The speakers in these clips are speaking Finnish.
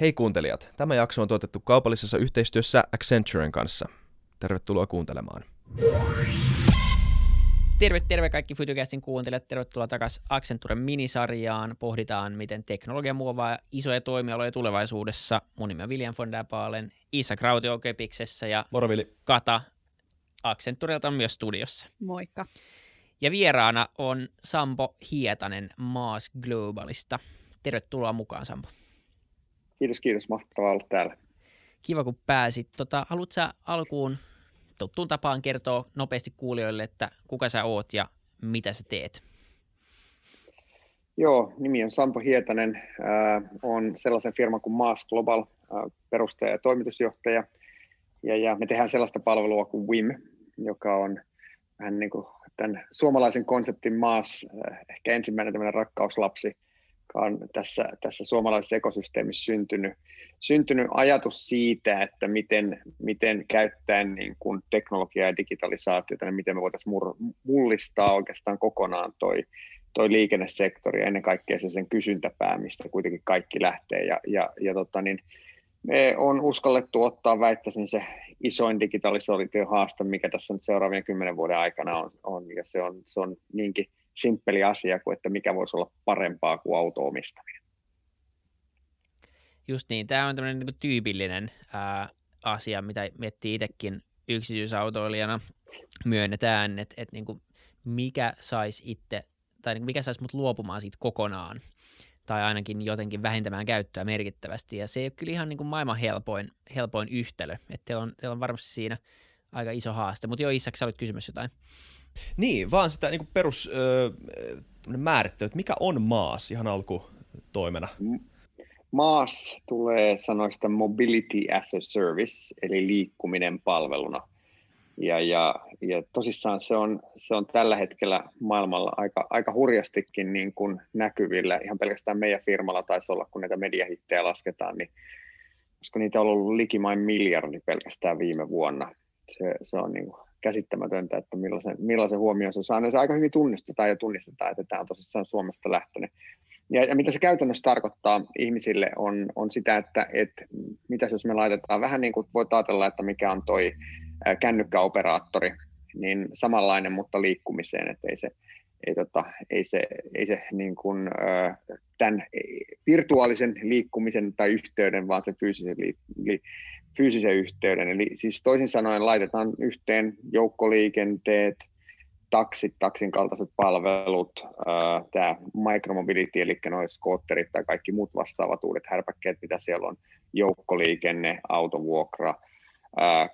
Hei kuuntelijat, tämä jakso on tuotettu kaupallisessa yhteistyössä Accenturen kanssa. Tervetuloa kuuntelemaan. Terve, terve kaikki Futucastin kuuntelijat. Tervetuloa takaisin Accenturen minisarjaan. Pohditaan, miten teknologia muovaa isoja toimialoja tulevaisuudessa. Mun nimi on William von der Baalen, Isa Krauti on Kepiksessä ja Morovili. Kata Accenturelta on myös studiossa. Moikka. Ja vieraana on Sampo Hietanen Maas Globalista. Tervetuloa mukaan, Sampo. Kiitos, kiitos. Mahtavaa olla täällä. Kiva, kun pääsit. Tota, haluatko sä alkuun tuttuun tapaan kertoa nopeasti kuulijoille, että kuka sä oot ja mitä sä teet? Joo, nimi on Sampo Hietanen. Äh, on sellaisen firman kuin Maas Global, äh, perustaja ja toimitusjohtaja. Ja, ja me tehdään sellaista palvelua kuin WIM, joka on vähän niin kuin tämän suomalaisen konseptin Maas, äh, ehkä ensimmäinen tämmöinen rakkauslapsi, on tässä, tässä suomalaisessa ekosysteemissä syntynyt, syntynyt ajatus siitä, että miten, miten käyttäen niin kuin teknologiaa ja digitalisaatiota, niin miten me voitaisiin mullistaa oikeastaan kokonaan toi, toi liikennesektori ja ennen kaikkea se sen kysyntäpää, mistä kuitenkin kaikki lähtee. Ja, ja, ja tota niin, me on uskallettu ottaa, väittäisin, se isoin digitalisaation haaste, mikä tässä nyt seuraavien kymmenen vuoden aikana on, on ja se on, se on niinkin simppeli asia kuin, että mikä voisi olla parempaa kuin auto-omistaminen. Just niin, tämä on tämmöinen niin tyypillinen ää, asia, mitä miettii itsekin yksityisautoilijana, myönnetään, että, että niin kuin mikä saisi itse, tai niin mikä saisi mut luopumaan siitä kokonaan, tai ainakin jotenkin vähentämään käyttöä merkittävästi, ja se ei ole kyllä ihan niin kuin maailman helpoin, helpoin yhtälö, että teillä on, teillä on varmasti siinä aika iso haaste, mutta joo Isak, sä olit kysymys jotain. Niin, vaan sitä niin perus öö, määrittely, että mikä on maas ihan alkutoimena? Maas tulee sanoista mobility as a service, eli liikkuminen palveluna. Ja, ja, ja tosissaan se on, se on tällä hetkellä maailmalla aika, aika hurjastikin niin kuin näkyvillä. Ihan pelkästään meidän firmalla taisi olla, kun näitä mediahittejä lasketaan, niin koska niitä on ollut likimain miljardi pelkästään viime vuonna. Se, se on niin kuin käsittämätöntä, että millaisen, millaisen huomioon se saa. No se aika hyvin tunnistetaan ja tunnistetaan, että tämä on tosissaan Suomesta lähtenyt. Ja, ja mitä se käytännössä tarkoittaa ihmisille on, on sitä, että et, mitä jos me laitetaan vähän niin kuin voit ajatella, että mikä on toi kännykkäoperaattori, niin samanlainen, mutta liikkumiseen, että ei se, ei, tota, ei se, ei se niin kuin, tämän virtuaalisen liikkumisen tai yhteyden, vaan se fyysisen li, li, fyysisen yhteyden. Eli siis toisin sanoen laitetaan yhteen joukkoliikenteet, taksit, taksin kaltaiset palvelut, tämä micromobility, eli noin skootterit tai kaikki muut vastaavat uudet härpäkkeet, mitä siellä on, joukkoliikenne, autovuokra,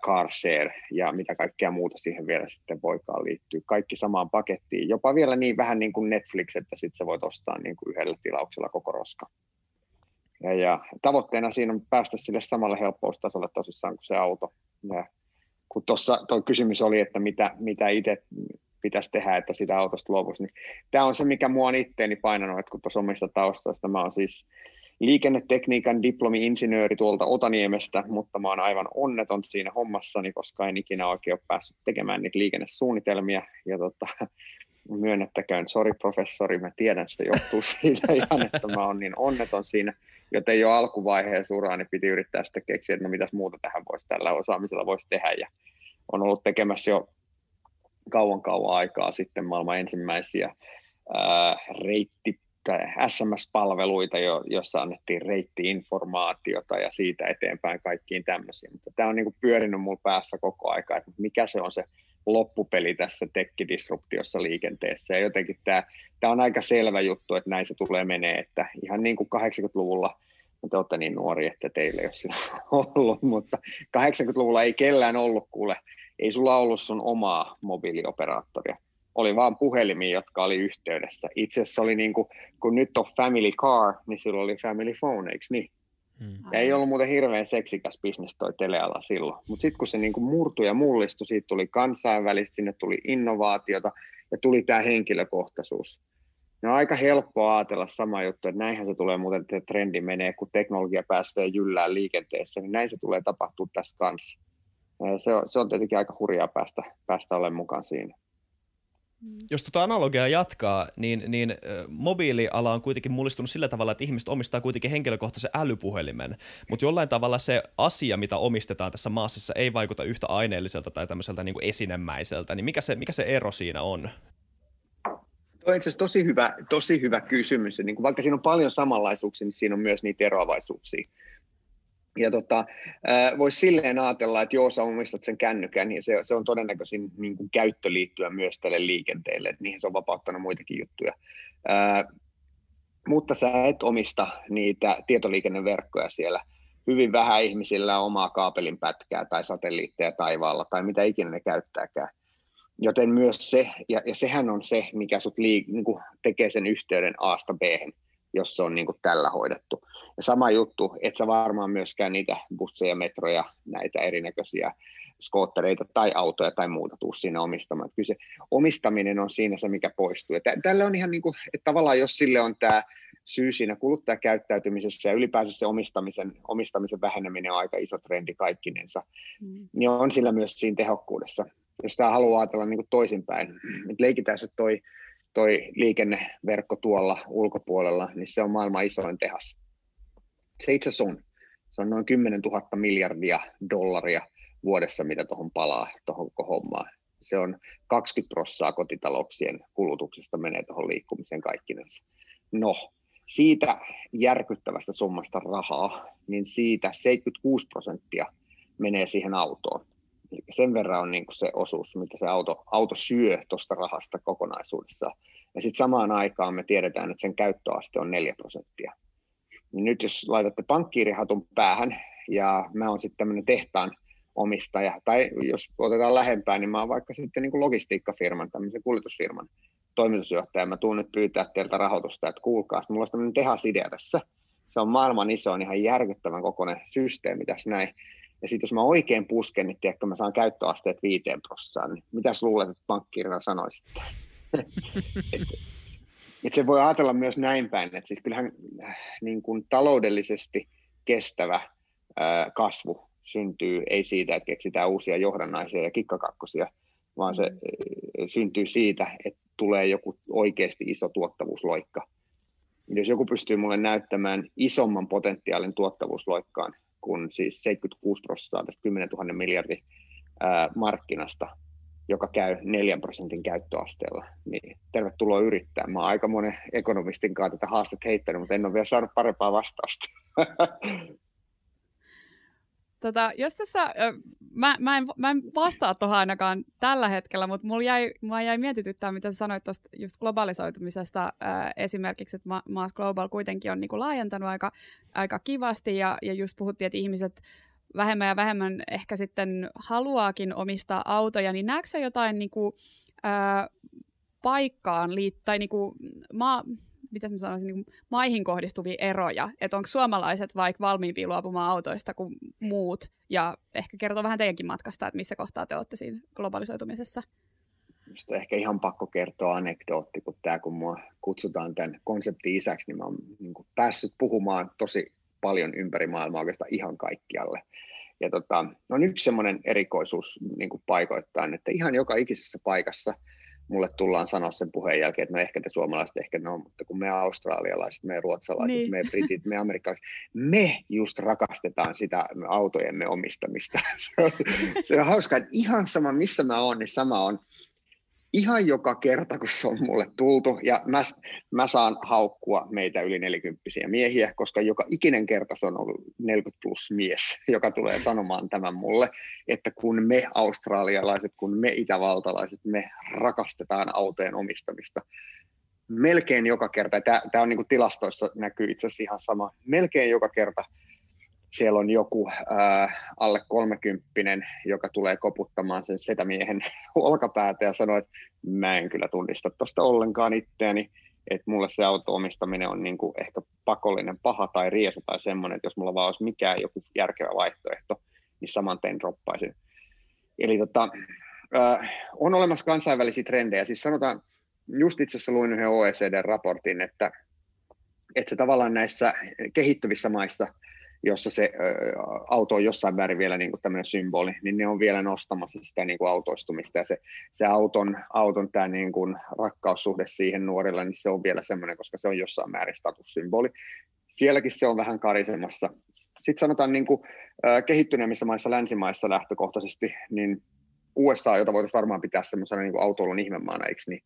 car share ja mitä kaikkea muuta siihen vielä sitten voikaan liittyä. Kaikki samaan pakettiin, jopa vielä niin vähän niin kuin Netflix, että sitten sä voit ostaa niin kuin yhdellä tilauksella koko roska. Ja, ja tavoitteena siinä on päästä sille samalle helppoustasolle tosissaan kuin se auto. Ja kun tuossa tuo kysymys oli, että mitä, mitä itse pitäisi tehdä, että sitä autosta luovuisi, niin tämä on se, mikä mua on itteeni painanut, että kun tuossa omista taustoista mä oon siis liikennetekniikan diplomi-insinööri tuolta Otaniemestä, mutta mä oon aivan onneton siinä hommassani, koska en ikinä oikein ole päässyt tekemään niitä liikennesuunnitelmia. Ja tota, myönnettäköön, sori professori, mä tiedän, se johtuu siitä ihan, että mä oon niin onneton siinä, joten jo alkuvaiheessa uraa niin piti yrittää sitten keksiä, että no mitäs muuta tähän voisi tällä osaamisella voisi tehdä, ja on ollut tekemässä jo kauan kauan aikaa sitten maailman ensimmäisiä ää, reitti SMS-palveluita, jo, jossa annettiin reittiinformaatiota ja siitä eteenpäin kaikkiin tämmöisiin. Mutta tämä on niin kuin pyörinyt mulla päässä koko aika, että mikä se on se loppupeli tässä tekkidisruptiossa liikenteessä. Ja jotenkin tämä, tämä on aika selvä juttu, että näin se tulee menee, että ihan niin kuin 80-luvulla, te olette niin nuori, että teillä ei ole siinä ollut, mutta 80-luvulla ei kellään ollut, kuule, ei sulla ollut sun omaa mobiilioperaattoria. Oli vaan puhelimia, jotka oli yhteydessä. Itse asiassa oli niin kuin, kun nyt on family car, niin silloin oli family phone, eikö niin? Hmm. Ja ei ollut muuten hirveän seksikäs bisnes toi teleala silloin. Mutta sitten kun se niinku murtui ja mullistui, siitä tuli kansainvälistä, sinne tuli innovaatiota ja tuli tämä henkilökohtaisuus. No aika helppoa ajatella sama juttu, että näinhän se tulee muuten, että trendi menee, kun teknologia pääsee jyllään liikenteessä, niin näin se tulee tapahtua tässä kanssa. Se on, se on tietenkin aika hurjaa päästä, päästä olemaan mukaan siinä. Jos tuota analogiaa jatkaa, niin, niin mobiiliala on kuitenkin mullistunut sillä tavalla, että ihmiset omistaa kuitenkin henkilökohtaisen älypuhelimen, mutta jollain tavalla se asia, mitä omistetaan tässä maassa, ei vaikuta yhtä aineelliselta tai tämmöiseltä niin kuin esinemäiseltä, niin mikä se, mikä se ero siinä on? Tuo on itse asiassa tosi hyvä, tosi hyvä kysymys. Niin kuin vaikka siinä on paljon samanlaisuuksia, niin siinä on myös niitä eroavaisuuksia. Ja tota, voisi silleen ajatella, että joo, sä omistat sen kännykän, ja se, se on todennäköisin niin kuin käyttö liittyen myös tälle liikenteelle, että niihin se on vapauttanut muitakin juttuja. Ää, mutta sä et omista niitä tietoliikenneverkkoja siellä. Hyvin vähän ihmisillä on omaa kaapelin pätkää tai satelliitteja taivaalla tai mitä ikinä ne käyttääkään. Joten myös se, ja, ja sehän on se, mikä sut lii, niin kuin tekee sen yhteyden A-sta B, jos se on niin kuin tällä hoidettu. Ja sama juttu, että sä varmaan myöskään niitä busseja, metroja, näitä erinäköisiä skoottereita tai autoja tai muuta tuu siinä omistamaan. Kyllä se omistaminen on siinä se, mikä poistuu. Ja tälle on ihan niin kuin, että tavallaan jos sille on tämä syy siinä kuluttajakäyttäytymisessä ja ylipäänsä se omistamisen, omistamisen väheneminen on aika iso trendi kaikkinensa, mm. niin on sillä myös siinä tehokkuudessa. Jos tämä haluaa ajatella niin kuin toisinpäin, että leikitään se toi, toi liikenneverkko tuolla ulkopuolella, niin se on maailman isoin tehas se itse asiassa on. Se on noin 10 000 miljardia dollaria vuodessa, mitä tuohon palaa, tuohon hommaan. Se on 20 prossaa kotitalouksien kulutuksesta menee tuohon liikkumiseen kaikkinensa. No, siitä järkyttävästä summasta rahaa, niin siitä 76 prosenttia menee siihen autoon. Eli sen verran on niin se osuus, mitä se auto, auto syö tuosta rahasta kokonaisuudessaan. Ja sitten samaan aikaan me tiedetään, että sen käyttöaste on 4 prosenttia. Niin nyt jos laitatte pankkiirihatun päähän ja mä oon sitten tämmöinen tehtaan omistaja, tai jos otetaan lähempää, niin mä oon vaikka sitten niin kuin logistiikkafirman, tämmöisen kuljetusfirman toimitusjohtaja, mä tuun nyt pyytää teiltä rahoitusta, että kuulkaa, mulla on tämmöinen tehasidea tässä. Se on maailman iso, ihan järkyttävän kokoinen systeemi tässä näin. Ja sitten jos mä oikein pusken, niin tiedätkö, mä saan käyttöasteet viiteen prossaan, niin mitäs luulet, että pankkiirina sanoisit? Et se voi ajatella myös näin päin, että siis kyllähän äh, niin kuin taloudellisesti kestävä ää, äh, kasvu syntyy ei siitä, että keksitään uusia johdannaisia ja kikkakakkosia, vaan se mm. syntyy siitä, että tulee joku oikeasti iso tuottavuusloikka. Jos joku pystyy mulle näyttämään isomman potentiaalin tuottavuusloikkaan kuin siis 76 prosenttia tästä 10 000 miljardin markkinasta, joka käy 4 prosentin käyttöasteella, niin tervetuloa yrittää. Mä oon aika monen ekonomistin kanssa tätä haastetta heittänyt, mutta en ole vielä saanut parempaa vastausta. Tota, jos tässä, mä, mä, en, mä en vastaa tuohon ainakaan tällä hetkellä, mutta mulla jäi, mulla jäi mietityttää, mitä sä sanoit tuosta just globalisoitumisesta esimerkiksi, että Maas Global kuitenkin on niinku laajentanut aika, aika kivasti ja, ja just puhuttiin, että ihmiset vähemmän ja vähemmän ehkä sitten haluaakin omistaa autoja, niin näetkö sä jotain niin kuin, ää, paikkaan liittyen, tai niin kuin, maa, mitä mä sanoisin, niin maihin kohdistuvia eroja, että onko suomalaiset vaikka valmiimpia luopumaan autoista kuin muut, ja ehkä kertoo vähän teidänkin matkasta, että missä kohtaa te olette siinä globalisoitumisessa. Just ehkä ihan pakko kertoa anekdootti, kun tämä, kun mua kutsutaan tämän konseptin isäksi, niin mä oon niin päässyt puhumaan tosi paljon ympäri maailmaa oikeastaan ihan kaikkialle. Ja tota, on yksi semmoinen erikoisuus niin kuin paikoittain, että ihan joka ikisessä paikassa mulle tullaan sanoa sen puheen jälkeen, että no ehkä te suomalaiset, ehkä no, mutta kun me australialaiset, me ruotsalaiset, niin. me britit, me amerikkalaiset, me just rakastetaan sitä autojemme omistamista. se, on, se on hauska, että ihan sama missä mä oon, niin sama on ihan joka kerta, kun se on mulle tultu, ja mä, mä saan haukkua meitä yli nelikymppisiä miehiä, koska joka ikinen kerta se on ollut 40 plus mies, joka tulee sanomaan tämän mulle, että kun me australialaiset, kun me itävaltalaiset, me rakastetaan autojen omistamista, melkein joka kerta, tämä on niin tilastoissa näkyy itse asiassa ihan sama, melkein joka kerta siellä on joku äh, alle kolmekymppinen, joka tulee koputtamaan sen setämiehen olkapäätä ja sanoo, että mä en kyllä tunnista tuosta ollenkaan itseäni, että mulle se auto-omistaminen on niin kuin ehkä pakollinen paha tai riesa tai semmoinen, että jos mulla vaan olisi mikään joku järkevä vaihtoehto, niin saman tein droppaisin. Eli tota, äh, on olemassa kansainvälisiä trendejä, siis sanotaan, just itse asiassa luin yhden OECD-raportin, että, että se tavallaan näissä kehittyvissä maissa – jossa se ö, auto on jossain määrin vielä niin kuin tämmöinen symboli, niin ne on vielä nostamassa sitä niin kuin autoistumista ja se, se auton, auton tämä niin kuin rakkaussuhde siihen nuorilla, niin se on vielä semmoinen, koska se on jossain määrin statussymboli. Sielläkin se on vähän karisemassa. Sitten sanotaan niin kuin, kehittyneemmissä maissa, länsimaissa lähtökohtaisesti, niin USA, jota voitaisiin varmaan pitää semmoisena niin autoilun ihmemaana, eikö niin?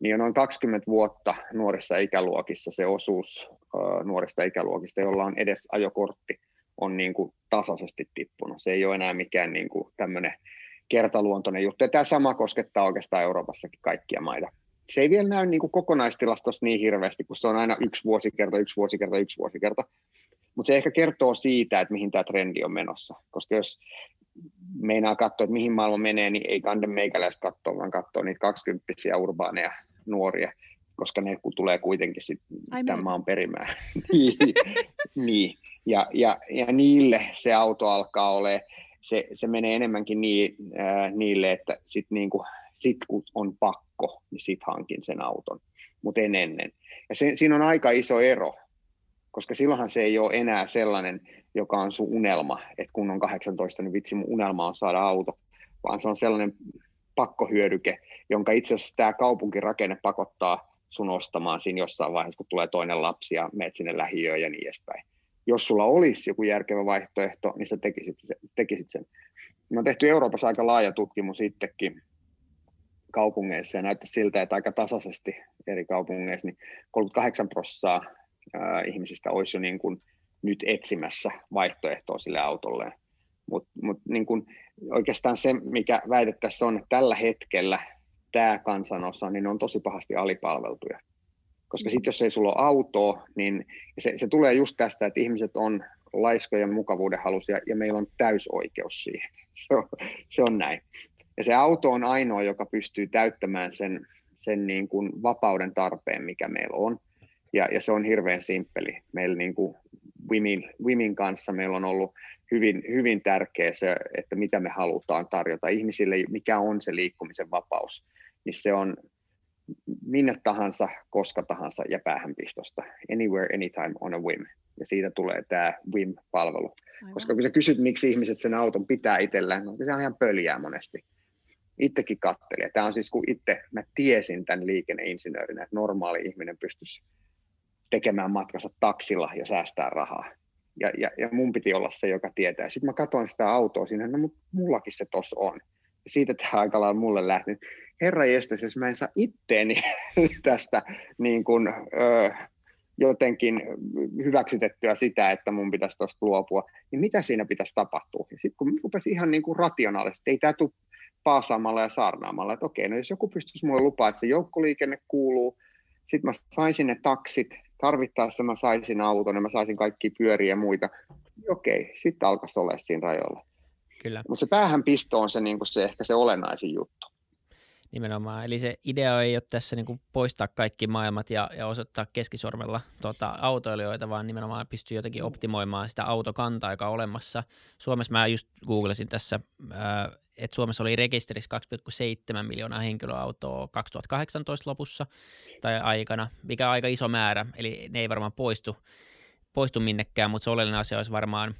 Niin noin 20 vuotta nuorissa ikäluokissa se osuus nuorista ikäluokista, jolla on edes ajokortti, on niin kuin tasaisesti tippunut. Se ei ole enää mikään niin kuin tämmöinen kertaluontoinen juttu. Ja tämä sama koskettaa oikeastaan Euroopassakin kaikkia maita. Se ei vielä näy niin kuin kokonaistilastossa niin hirveästi, kun se on aina yksi vuosikerta, yksi vuosikerta, yksi vuosikerta. Mutta se ehkä kertoo siitä, että mihin tämä trendi on menossa. Koska jos meinaa katsoa, että mihin maailma menee, niin ei kande meikäläistä katsoa, vaan katsoa niitä 20 urbaaneja nuoria, koska ne tulee kuitenkin sit tämän maan perimään. niin, niin. Ja, ja, ja niille se auto alkaa ole, se, se menee enemmänkin nii, äh, niille, että sit niinku, sit kun on pakko, niin sit hankin sen auton, mutta en ennen. Ja se, siinä on aika iso ero, koska silloinhan se ei ole enää sellainen, joka on sun unelma, että kun on 18, niin vitsi mun unelma on saada auto, vaan se on sellainen pakkohyödyke, jonka itse asiassa tämä kaupunkirakenne pakottaa sun ostamaan siinä jossain vaiheessa, kun tulee toinen lapsi ja menet sinne lähiöön ja niin edespäin. Jos sulla olisi joku järkevä vaihtoehto, niin sä tekisit, tekisit sen. Me on tehty Euroopassa aika laaja tutkimus itsekin kaupungeissa ja näyttää siltä, että aika tasaisesti eri kaupungeissa niin 38 prosenttia ihmisistä olisi jo niin kuin nyt etsimässä vaihtoehtoa sille autolle. Mutta mut niin oikeastaan se, mikä väitettäisiin on, että tällä hetkellä tämä kansanosa, niin ne on tosi pahasti alipalveltuja. Koska sitten jos ei sulla ole autoa, niin se, se tulee just tästä, että ihmiset on laiskoja mukavuuden halusia ja meillä on täysoikeus siihen. Se on, se on näin. Ja se auto on ainoa, joka pystyy täyttämään sen, sen niin kuin vapauden tarpeen, mikä meillä on. Ja, ja se on hirveän simppeli. Meillä niin kuin Wimin, Wimin kanssa meillä on ollut hyvin, hyvin tärkeä se, että mitä me halutaan tarjota ihmisille, mikä on se liikkumisen vapaus, niin se on minne tahansa, koska tahansa ja päähänpistosta. Anywhere, anytime on a whim. Ja siitä tulee tämä WIM-palvelu. Aivan. Koska kun sä kysyt, miksi ihmiset sen auton pitää itsellään, no se on ihan pöljää monesti. Itsekin kattelin. Tämä on siis, kun itse mä tiesin tämän liikenneinsinöörinä, että normaali ihminen pystyisi tekemään matkansa taksilla ja säästää rahaa ja, ja, ja mun piti olla se, joka tietää. Sitten mä katsoin sitä autoa siinä, no mutta mullakin se tos on. Ja siitä tämä aika lailla mulle lähti. Herra jestas, jos mä en saa itteeni tästä niin kuin, ö, jotenkin hyväksytettyä sitä, että mun pitäisi tuosta luopua, niin mitä siinä pitäisi tapahtua? Sitten kun rupesi ihan niin kuin rationaalisesti, ei tämä tule paasaamalla ja saarnaamalla, että okei, no jos joku pystyisi mulle lupaa, että se joukkoliikenne kuuluu, sitten mä saisin ne taksit, tarvittaessa mä saisin auton ja mä saisin kaikki pyöriä ja muita. Okei, sitten alkaisi olla siinä rajoilla. Kyllä. Mutta se päähänpisto on se, niin se ehkä se olennaisin juttu. Nimenomaan. Eli se idea ei ole tässä niin kuin poistaa kaikki maailmat ja, ja osoittaa keskisormella tuota, autoilijoita, vaan nimenomaan pystyy jotenkin optimoimaan sitä autokantaa, joka on olemassa. Suomessa mä just googlasin tässä, että Suomessa oli rekisterissä 2,7 miljoonaa henkilöautoa 2018 lopussa tai aikana, mikä on aika iso määrä, eli ne ei varmaan poistu, poistu minnekään, mutta se oleellinen asia olisi varmaan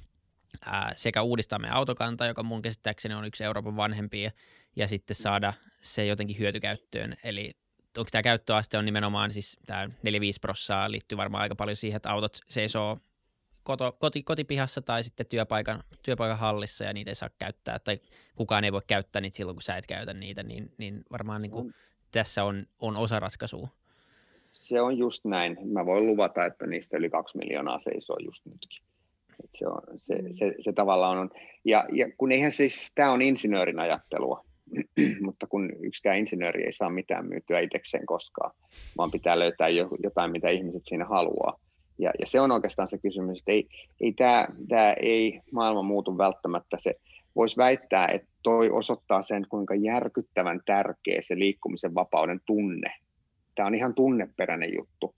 ää, sekä uudistaa meidän autokantaa, joka mun käsittääkseni on yksi Euroopan vanhempia, ja sitten saada se jotenkin hyötykäyttöön. Eli onko tämä käyttöaste on nimenomaan siis tämä 4-5 prossaa liittyy varmaan aika paljon siihen, että autot seisoo koto, koti, kotipihassa tai sitten työpaikan, työpaikan hallissa ja niitä ei saa käyttää tai kukaan ei voi käyttää niitä silloin, kun sä et käytä niitä, niin, niin varmaan niin kuin, mm. tässä on, on osa ratkaisua. Se on just näin. Mä voin luvata, että niistä yli kaksi miljoonaa seisoo just nytkin. se, on, se, se, se, tavallaan on. Ja, ja kun eihän siis, tämä on insinöörin ajattelua, mutta kun yksikään insinööri ei saa mitään myytyä itsekseen koskaan, vaan pitää löytää jotain, mitä ihmiset siinä haluaa. Ja, ja se on oikeastaan se kysymys, että ei, ei tämä, tämä ei maailma muutu välttämättä. Se voisi väittää, että toi osoittaa sen, kuinka järkyttävän tärkeä se liikkumisen vapauden tunne. Tämä on ihan tunneperäinen juttu.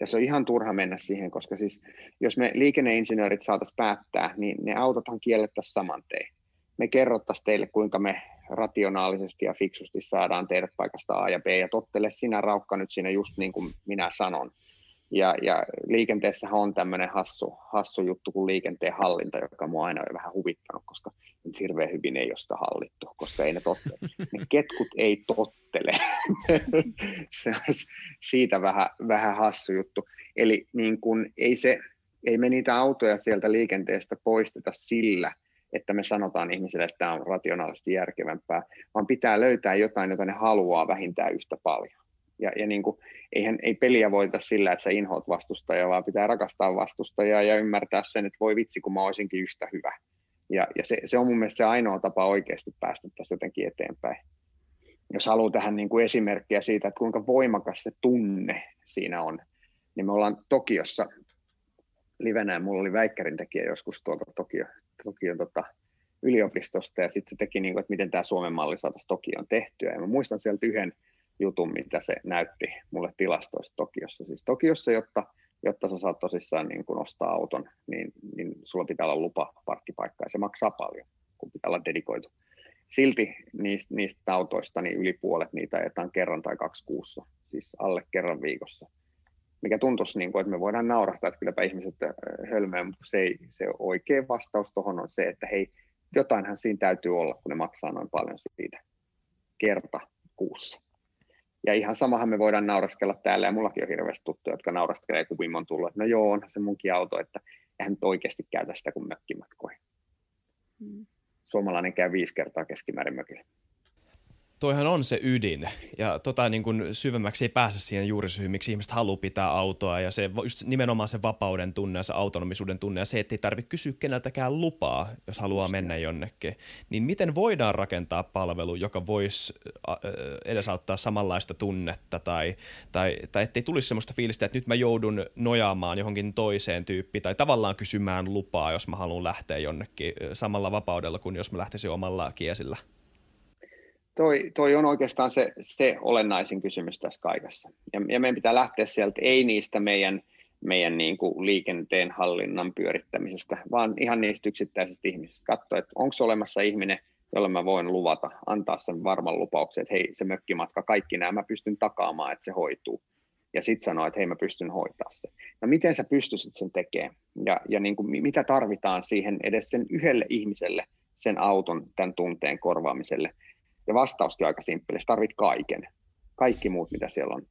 Ja se on ihan turha mennä siihen, koska siis jos me liikenneinsinöörit saataisiin päättää, niin ne autothan kiellettäisiin saman tein. Me kerrottaisiin teille, kuinka me rationaalisesti ja fiksusti saadaan teidät paikasta A ja B, ja tottele sinä raukka nyt siinä just niin kuin minä sanon. Ja, ja liikenteessähän on tämmöinen hassu, hassu juttu kuin liikenteen hallinta, joka mua aina on vähän huvittanut, koska nyt hirveän hyvin ei ole sitä hallittu, koska ei ne tottele. Ne ketkut ei tottele. se on siitä vähän, vähän hassu juttu. Eli niin kun ei, se, ei me niitä autoja sieltä liikenteestä poisteta sillä, että me sanotaan ihmisille, että tämä on rationaalisesti järkevämpää, vaan pitää löytää jotain, jota ne haluaa vähintään yhtä paljon. Ja, ja niin kuin, eihän, ei peliä voita sillä, että sä inhoat vastustajaa, vaan pitää rakastaa vastustajaa ja ymmärtää sen, että voi vitsi, kun mä olisinkin yhtä hyvä. Ja, ja se, se on mun mielestä se ainoa tapa oikeasti päästä tässä jotenkin eteenpäin. Jos haluaa tähän niin kuin esimerkkiä siitä, että kuinka voimakas se tunne siinä on, niin me ollaan Tokiossa livenä, mulla oli väikkärin tekijä joskus tuolta Tokio, Tokion tota, yliopistosta, ja sitten se teki, niin kuin, että miten tämä Suomen malli saataisiin Tokioon tehtyä. Ja mä muistan sieltä yhden jutun, mitä se näytti mulle tilastoista Tokiossa. Siis Tokiossa, jotta, jotta sä saat tosissaan niin kun ostaa auton, niin, niin sulla pitää olla lupa parkkipaikka, ja se maksaa paljon, kun pitää olla dedikoitu. Silti niistä, niistä autoista niin yli puolet niitä ajetaan kerran tai kaksi kuussa, siis alle kerran viikossa. Mikä tuntuisi, niin kuin, että me voidaan naurahtaa, että kylläpä ihmiset äh, hölmöä, mutta se, ei, se oikea vastaus tuohon on se, että hei, jotainhan siinä täytyy olla, kun ne maksaa noin paljon siitä kerta kuussa. Ja ihan samahan me voidaan nauraskella täällä, ja mullakin on hirveästi tuttuja, jotka nauraskelee, kun Wim on tullut, että no joo, onhan se munkin auto, että eihän nyt oikeasti käytä sitä kuin mökkimatkoihin. Hmm. Suomalainen käy viisi kertaa keskimäärin mökillä toihan on se ydin. Ja tota, niin kuin syvemmäksi ei pääse siihen juurisyyhyn, miksi ihmiset haluaa pitää autoa. Ja se just nimenomaan se vapauden tunne ja se autonomisuuden tunne ja se, että ei tarvitse kysyä keneltäkään lupaa, jos haluaa mennä jonnekin. Niin miten voidaan rakentaa palvelu, joka voisi edesauttaa samanlaista tunnetta tai, tai, tai ettei tulisi sellaista fiilistä, että nyt mä joudun nojaamaan johonkin toiseen tyyppiin tai tavallaan kysymään lupaa, jos mä haluan lähteä jonnekin samalla vapaudella kuin jos mä lähtisin omalla kiesillä toi, toi on oikeastaan se, se olennaisin kysymys tässä kaikessa. Ja, ja meidän pitää lähteä sieltä ei niistä meidän, meidän niin kuin liikenteen hallinnan pyörittämisestä, vaan ihan niistä yksittäisistä ihmisistä. Katsoa, että onko olemassa ihminen, jolle mä voin luvata, antaa sen varman lupauksen, että hei, se mökkimatka, kaikki nämä, mä pystyn takaamaan, että se hoituu. Ja sitten sanoa, että hei, mä pystyn hoitaa sen. No miten sä pystyisit sen tekemään? Ja, ja niin kuin, mitä tarvitaan siihen edes sen yhdelle ihmiselle, sen auton tämän tunteen korvaamiselle, ja vastauskin aika simppeli, sä tarvit kaiken. Kaikki muut, mitä siellä on.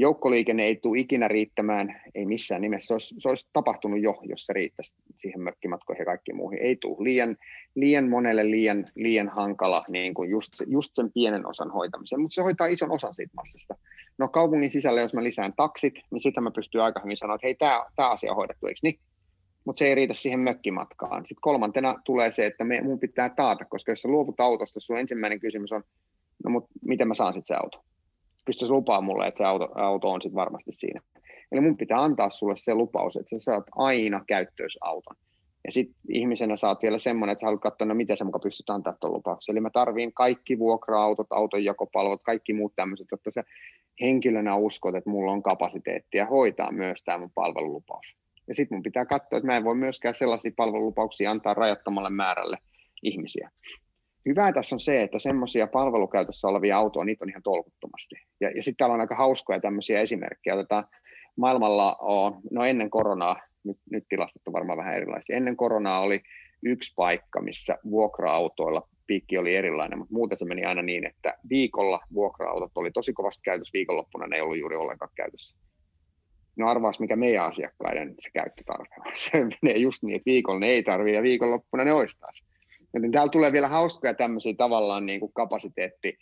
Joukkoliikenne ei tule ikinä riittämään, ei missään nimessä. Se olisi, se olisi tapahtunut jo, jos se riittäisi siihen mökkimatkoihin ja kaikkiin muihin. Ei tule. Liian, liian monelle liian, liian hankala niin kuin just, just sen pienen osan hoitamiseen, mutta se hoitaa ison osan siitä massasta. No kaupungin sisällä, jos mä lisään taksit, niin sitä mä pystyn aika hyvin sanoa, että hei, tämä asia on hoidettu, eikö niin? Mutta se ei riitä siihen mökkimatkaan. Sitten kolmantena tulee se, että me, pitää taata, koska jos sä luovut autosta, sun ensimmäinen kysymys on, no mutta miten mä saan sitten se auto? Pystyisi lupaa mulle, että se auto, auto on sitten varmasti siinä. Eli mun pitää antaa sulle se lupaus, että sä saat aina käyttöisauton. Ja sitten ihmisenä saat vielä semmoinen, että sä haluat katsoa, no miten sä mukaan pystyt antaa tuon lupauksen. Eli mä tarviin kaikki vuokra-autot, autonjakopalvelut, kaikki muut tämmöiset, jotta sä henkilönä uskot, että mulla on kapasiteettia hoitaa myös tämä mun palvelulupaus. Ja sitten mun pitää katsoa, että mä en voi myöskään sellaisia palvelulupauksia antaa rajattomalle määrälle ihmisiä. Hyvä tässä on se, että semmoisia palvelukäytössä olevia autoja, niitä on ihan tolkuttomasti. Ja, ja sitten täällä on aika hauskoja tämmöisiä esimerkkejä. Otetaan maailmalla, on, no ennen koronaa, nyt, nyt tilastot on varmaan vähän erilaisia, ennen koronaa oli yksi paikka, missä vuokra-autoilla piikki oli erilainen, mutta muuten se meni aina niin, että viikolla vuokra-autot oli tosi kovasti käytössä, viikonloppuna ne ei ollut juuri ollenkaan käytössä. No arvaas, mikä meidän asiakkaiden se käyttötarve on. Se menee just niin, että viikolla ne ei tarvitse ja viikonloppuna ne olisi taas. Joten täällä tulee vielä hauskoja tämmöisiä tavallaan niin kuin kapasiteetti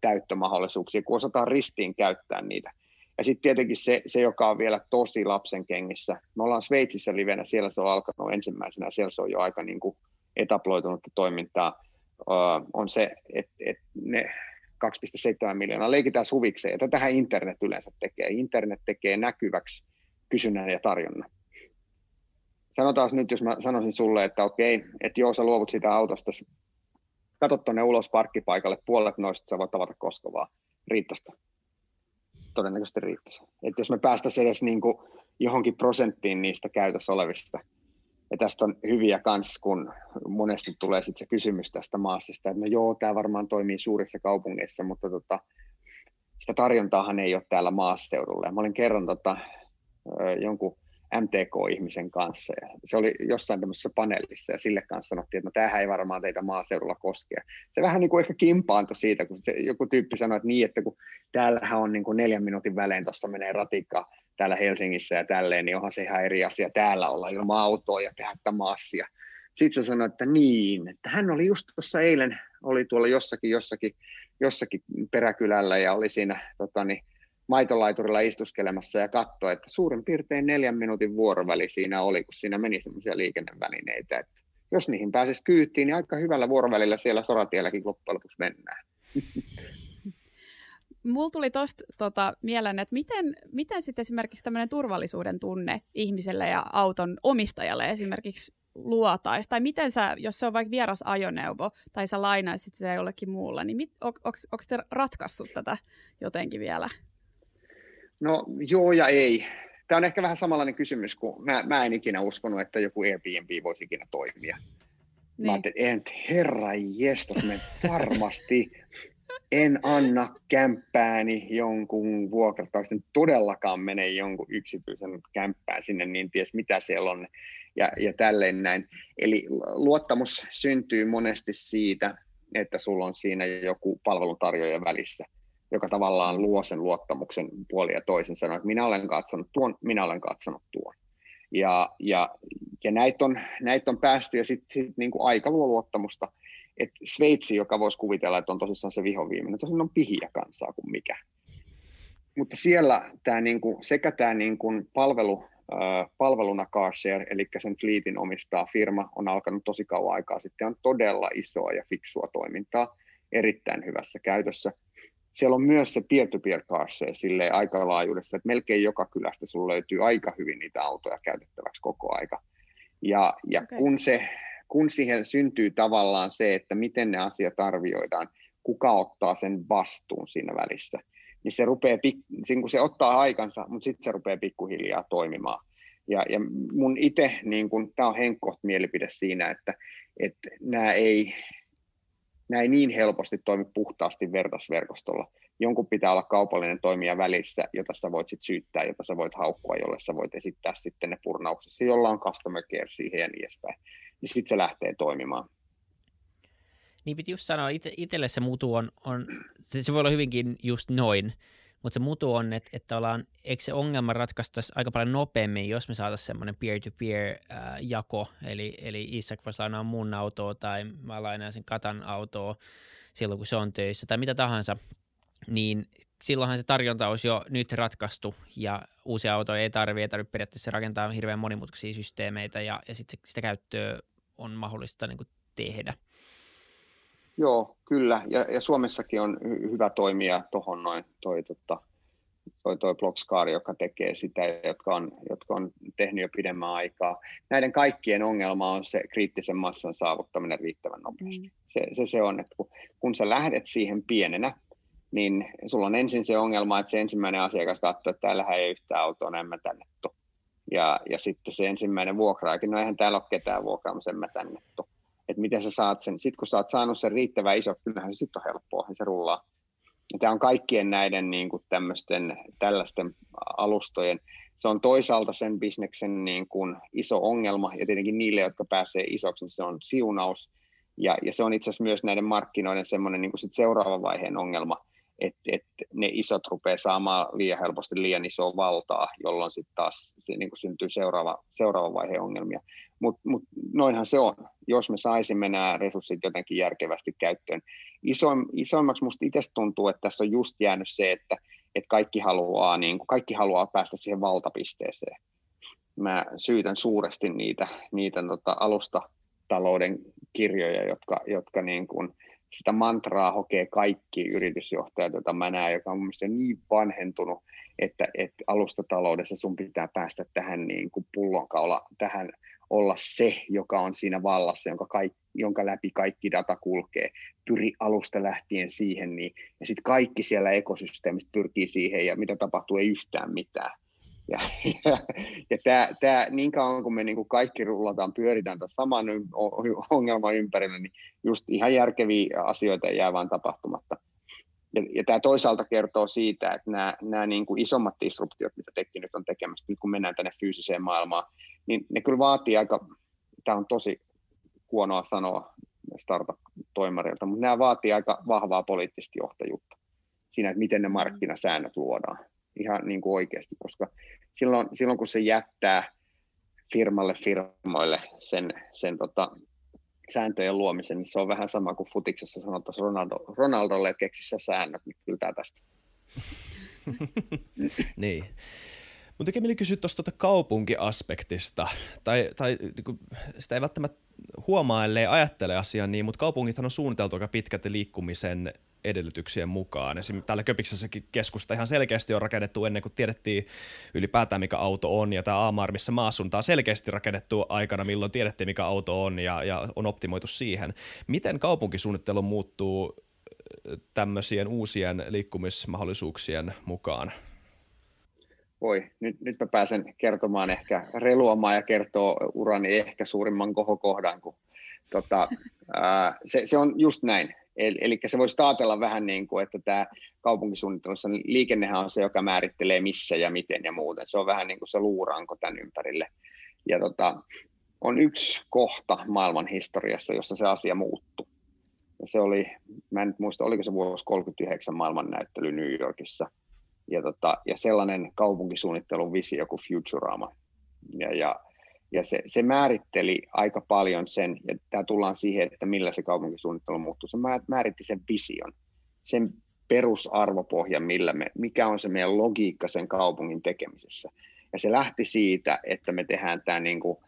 täyttömahdollisuuksia, kun osataan ristiin käyttää niitä. Ja sitten tietenkin se, se, joka on vielä tosi lapsen kengissä. Me ollaan Sveitsissä livenä, siellä se on alkanut ensimmäisenä, siellä se on jo aika niin kuin etaploitunutta toimintaa, on se, että, että ne 2,7 miljoonaa, leikitään suvikseen. Ja tätähän internet yleensä tekee. Internet tekee näkyväksi kysynnän ja tarjonnan. Sanotaan nyt, jos mä sanoisin sulle, että okei, että joo, sä luovut siitä autosta, katso tuonne ulos parkkipaikalle, puolet noista sä voit tavata koskovaa. Riittäistä? Todennäköisesti riittäisi. Että jos me päästäisiin edes niin kuin johonkin prosenttiin niistä käytössä olevista ja tästä on hyviä kans, kun monesti tulee sitten se kysymys tästä maassa, että no joo, tämä varmaan toimii suurissa kaupungeissa, mutta tota, sitä tarjontaahan ei ole täällä maaseudulla. Ja mä olin kerran tota, jonkun MTK-ihmisen kanssa. Ja se oli jossain tämmöisessä paneelissa ja sille kanssa sanottiin, että no tämähän ei varmaan teitä maaseudulla koskea. Se vähän niin kuin ehkä kimpaantui siitä, kun se, joku tyyppi sanoi, että niin, että kun täällähän on niin kuin neljän minuutin välein, tuossa menee ratikka täällä Helsingissä ja tälleen, niin onhan se ihan eri asia täällä olla ilman autoa ja tehdä tämä. Sitten se sanoi, että niin, että hän oli just tuossa eilen, oli tuolla jossakin, jossakin, jossakin peräkylällä ja oli siinä tota, niin, maitolaiturilla istuskelemassa ja katsoi, että suurin piirtein neljän minuutin vuoroväli siinä oli, kun siinä meni semmoisia liikennevälineitä. Että jos niihin pääsisi kyytiin, niin aika hyvällä vuorovälillä siellä soratielläkin loppujen lopuksi mennään. Mulla tuli tuosta tota, mieleen, että miten, miten sitten esimerkiksi tämmöinen turvallisuuden tunne ihmiselle ja auton omistajalle esimerkiksi luotaisi? Tai miten sä, jos se on vaikka vieras ajoneuvo, tai sä lainaisit se jollekin muulla, niin on, onko te ratkaissut tätä jotenkin vielä? No joo ja ei. Tämä on ehkä vähän samanlainen kysymys, kun mä, mä en ikinä uskonut, että joku Airbnb voisi ikinä toimia. Niin. Mä ajattelin, että herra jestas, me varmasti en anna kämppääni jonkun vuokrataisten todellakaan mene jonkun yksityisen kämppään sinne, niin ties mitä siellä on ja, ja tälleen näin. Eli luottamus syntyy monesti siitä, että sulla on siinä joku palveluntarjoaja välissä joka tavallaan luo sen luottamuksen puoli ja toisin sanoen, että minä olen katsonut tuon, minä olen katsonut tuon. Ja, ja, ja näitä, on, näitä on päästy ja sitten sit niin kuin aika luo luottamusta. Et Sveitsi, joka voisi kuvitella, että on tosissaan se vihoviimeinen, tosiaan on pihiä kansaa kuin mikä. Mutta siellä tää niin kuin, sekä tämä niin kuin palvelu, äh, palveluna CarShare, eli sen fleetin omistaa firma, on alkanut tosi kauan aikaa sitten, on todella isoa ja fiksua toimintaa, erittäin hyvässä käytössä siellä on myös se peer-to-peer cars sille aika laajuudessa, että melkein joka kylästä sulla löytyy aika hyvin niitä autoja käytettäväksi koko aika. Ja, ja okay. kun, se, kun siihen syntyy tavallaan se, että miten ne asiat arvioidaan, kuka ottaa sen vastuun siinä välissä, niin se, rupeaa, kun se ottaa aikansa, mutta sitten se rupeaa pikkuhiljaa toimimaan. Ja, ja mun itse, niin tämä on henkkoht mielipide siinä, että, että nämä ei, ei niin helposti toimi puhtaasti vertaisverkostolla. Jonkun pitää olla kaupallinen toimija välissä, jota sä voit sit syyttää, jota sä voit haukkua, jolle sä voit esittää sitten ne purnauksessa, jolla on customer care siihen ja niin edespäin. Niin sitten se lähtee toimimaan. Niin piti just sanoa, itselle se mutu on, on, se voi olla hyvinkin just noin, mutta se mutu on, että, että ollaan, eikö se ongelma ratkaistaisi aika paljon nopeammin, jos me saataisiin semmoinen peer-to-peer-jako, eli, eli Isak voisi lainaa mun autoa tai mä lainaan sen Katan autoa silloin, kun se on töissä tai mitä tahansa, niin silloinhan se tarjonta olisi jo nyt ratkaistu ja uusia autoja ei tarvitse, ei tarvitse periaatteessa rakentaa hirveän monimutkaisia systeemeitä ja, ja sitten sitä käyttöä on mahdollista niin tehdä. Joo, kyllä. Ja, ja Suomessakin on hy- hyvä toimija tuohon noin toi, tota, toi, toi Blockscar, joka tekee sitä, jotka on, jotka on tehnyt jo pidemmän aikaa. Näiden kaikkien ongelma on se kriittisen massan saavuttaminen riittävän nopeasti. Mm. Se, se, se on, että kun, kun sä lähdet siihen pienenä, niin sulla on ensin se ongelma, että se ensimmäinen asiakas katsoo, että täällä ei yhtään autoa, näin mä tänne ja, ja sitten se ensimmäinen vuokraakin, no eihän täällä ole ketään vuokraamassa, en mä tänne että miten sä saat sen. Sitten kun sä oot saanut sen riittävän iso, kyllähän se sitten on helppoa, se rullaa. Ja tämä on kaikkien näiden niin kuin tämmöisten, tällaisten alustojen, se on toisaalta sen bisneksen niin kuin iso ongelma, ja tietenkin niille, jotka pääsee isoksi, niin se on siunaus, ja, ja se on itse asiassa myös näiden markkinoiden semmoinen niin kuin sit seuraavan vaiheen ongelma, että et ne isot rupeaa saamaan liian helposti liian isoa valtaa, jolloin sitten taas se, niin syntyy seuraava, seuraava vaiheen ongelmia. Mutta mut noinhan se on, jos me saisimme nämä resurssit jotenkin järkevästi käyttöön. Iso, isoimmaksi minusta itse tuntuu, että tässä on just jäänyt se, että, että kaikki, haluaa, niin kuin, kaikki haluaa päästä siihen valtapisteeseen. Mä syytän suuresti niitä, niitä tota, alustatalouden kirjoja, jotka, jotka niin kuin, sitä mantraa hokee kaikki yritysjohtajat, joita mä näen, joka on mielestäni niin vanhentunut, että, että alustataloudessa sun pitää päästä tähän niin kuin pullonkaula, tähän olla se, joka on siinä vallassa, jonka, kaikki, jonka läpi kaikki data kulkee. Pyri alusta lähtien siihen, niin, ja sitten kaikki siellä ekosysteemistä pyrkii siihen, ja mitä tapahtuu, ei yhtään mitään. Ja, ja, ja tämä, tämä, niin kauan kun me niin kuin kaikki rullataan, pyöritään tämän saman ongelman ympärillä, niin just ihan järkeviä asioita jää vaan tapahtumatta. Ja, ja tämä toisaalta kertoo siitä, että nämä, nämä niin kuin isommat disruptiot, mitä tekin nyt on tekemässä, nyt kun mennään tänne fyysiseen maailmaan, niin ne kyllä vaatii aika, tämä on tosi huonoa sanoa startup-toimarilta, mutta nämä vaatii aika vahvaa poliittista johtajuutta siinä, että miten ne mm. markkinasäännöt luodaan ihan niin kuin oikeasti, koska silloin, silloin kun se jättää firmalle firmoille sen, sen tota, sääntöjen luomisen, niin se on vähän sama kuin futiksessa sanottaisiin Ronaldo, Ronaldolle, että keksi sä säännöt, niin kyllä tästä. niin. Mutta tekee mieli kysyä tuosta tuota kaupunkiaspektista, tai, tai niin sitä ei välttämättä huomaa, ellei ajattele asiaa niin, mutta kaupungithan on suunniteltu aika pitkälti liikkumisen edellytyksien mukaan. Esimerkiksi täällä Köpiksessäkin keskusta ihan selkeästi on rakennettu ennen kuin tiedettiin ylipäätään mikä auto on, ja tämä Amar, missä maasunta on selkeästi rakennettu aikana, milloin tiedettiin mikä auto on, ja, ja on optimoitu siihen. Miten kaupunkisuunnittelu muuttuu tämmöisien uusien liikkumismahdollisuuksien mukaan? Voi, nyt, nyt mä pääsen kertomaan ehkä reluamaan ja kertoo urani ehkä suurimman kohokohdan, kun tota, ää, se, se, on just näin. Eli, eli se voisi ajatella vähän niin kuin, että tämä kaupunkisuunnittelussa liikennehän on se, joka määrittelee missä ja miten ja muuten. Se on vähän niin kuin se luuranko tämän ympärille. Ja tota, on yksi kohta maailman historiassa, jossa se asia muuttui. Ja se oli, mä en nyt muista, oliko se vuosi 39 maailmannäyttely New Yorkissa. Ja, tota, ja sellainen kaupunkisuunnittelun visio kuin Futurama. Ja, ja ja se, se määritteli aika paljon sen, ja tämä tullaan siihen, että millä se kaupunkisuunnittelu muuttuu. Se määritti sen vision, sen perusarvopohjan, millä me, mikä on se meidän logiikka sen kaupungin tekemisessä. Ja se lähti siitä, että me tehdään tämä, niin kuin,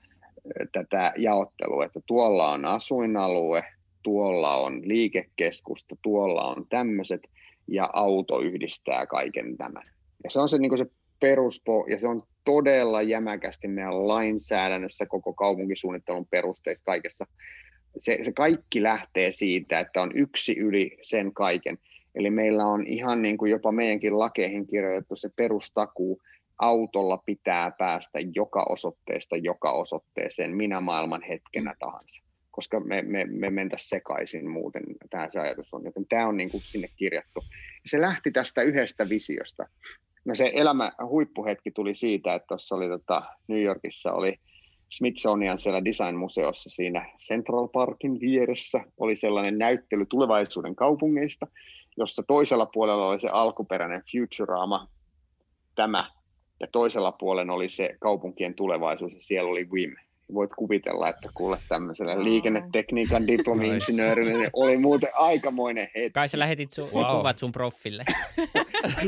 tätä jaottelua, että tuolla on asuinalue, tuolla on liikekeskusta, tuolla on tämmöiset, ja auto yhdistää kaiken tämän. Ja se on se, niin se peruspo, ja se on todella jämäkästi meidän lainsäädännössä, koko kaupunkisuunnittelun perusteista kaikessa. Se, se kaikki lähtee siitä, että on yksi yli sen kaiken. Eli meillä on ihan niin kuin jopa meidänkin lakeihin kirjoitettu se perustakuu, autolla pitää päästä joka osoitteesta joka osoitteeseen minä maailman hetkenä tahansa, koska me, me, me mentäisiin sekaisin muuten, tämä se ajatus on, joten tämä on niin kuin sinne kirjattu. Se lähti tästä yhdestä visiosta, No se elämä huippuhetki tuli siitä, että tuossa oli tota, New Yorkissa oli Smithsonian siellä design-museossa siinä Central Parkin vieressä. Oli sellainen näyttely tulevaisuuden kaupungeista, jossa toisella puolella oli se alkuperäinen Futurama, tämä, ja toisella puolella oli se kaupunkien tulevaisuus, ja siellä oli WIM, voit kuvitella, että kuule tämmöiselle liikennetekniikan diplomi-insinöörille niin oli muuten aikamoinen hetki. Kai sä lähetit sun, wow. kuvat sun proffille.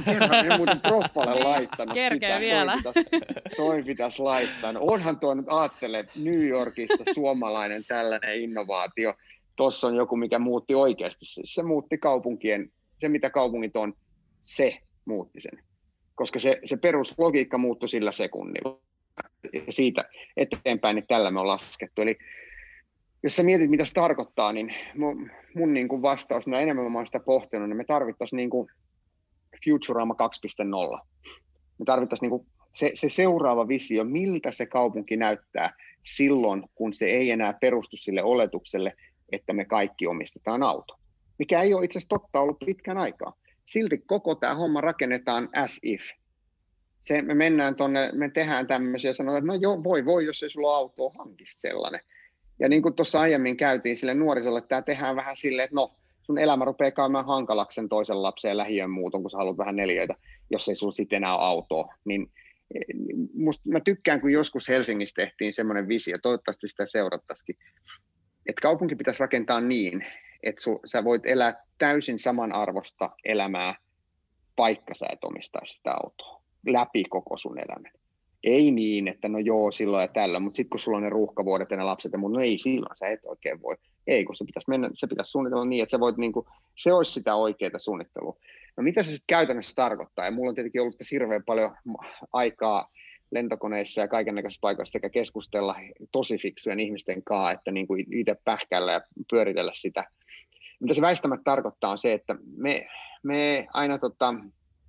Kerran, en muuten proffalle laittanut Kerkeä sitä. vielä. Toi pitäisi, toi pitäisi laittaa. No, onhan tuo nyt ajattele, että New Yorkista suomalainen tällainen innovaatio. Tuossa on joku, mikä muutti oikeasti. Se, se muutti kaupunkien, se mitä kaupungit on, se muutti sen. Koska se, se peruslogiikka muuttui sillä sekunnilla siitä eteenpäin, niin tällä me on laskettu. Eli jos sä mietit, mitä se tarkoittaa, niin mun, mun niin kuin vastaus, mä enemmän mä sitä pohtinut, niin me tarvittaisiin niin kuin Futurama 2.0. Me tarvittaisiin niin kuin se, se seuraava visio, miltä se kaupunki näyttää silloin, kun se ei enää perustu sille oletukselle, että me kaikki omistetaan auto. Mikä ei ole itse asiassa totta ollut pitkän aikaa. Silti koko tämä homma rakennetaan as if se, me mennään tuonne, me tehdään tämmöisiä sanotaan, että no joo, voi, voi, jos ei sulla auto ole, hankisi sellainen. Ja niin kuin tuossa aiemmin käytiin sille nuorisolle, että tämä tehdään vähän silleen, että no, sun elämä rupeaa käymään hankalaksi sen toisen lapsen ja lähiön muuton, kun sä haluat vähän neljöitä, jos ei sulla sitten enää ole autoa. Niin eh, musta, mä tykkään, kun joskus Helsingissä tehtiin semmoinen visio, toivottavasti sitä seurattaisikin, että kaupunki pitäisi rakentaa niin, että su, sä voit elää täysin samanarvosta elämää, vaikka sä et omistaisi sitä autoa läpi koko sun elämän. Ei niin, että no joo, silloin ja tällä, mutta sitten kun sulla on ne ruuhkavuodet ja ne lapset ja no ei silloin, sä et oikein voi. Ei, kun se pitäisi, mennä, se pitäisi suunnitella niin, että sä voit, niin kuin, se olisi sitä oikeaa suunnittelua. No mitä se sitten käytännössä tarkoittaa? Ja mulla on tietenkin ollut hirveän paljon aikaa lentokoneissa ja kaikenlaisissa paikoissa sekä keskustella tosi fiksujen ihmisten kanssa, että niin kuin itse pähkällä ja pyöritellä sitä. Mitä se väistämättä tarkoittaa on se, että me, me aina, tota,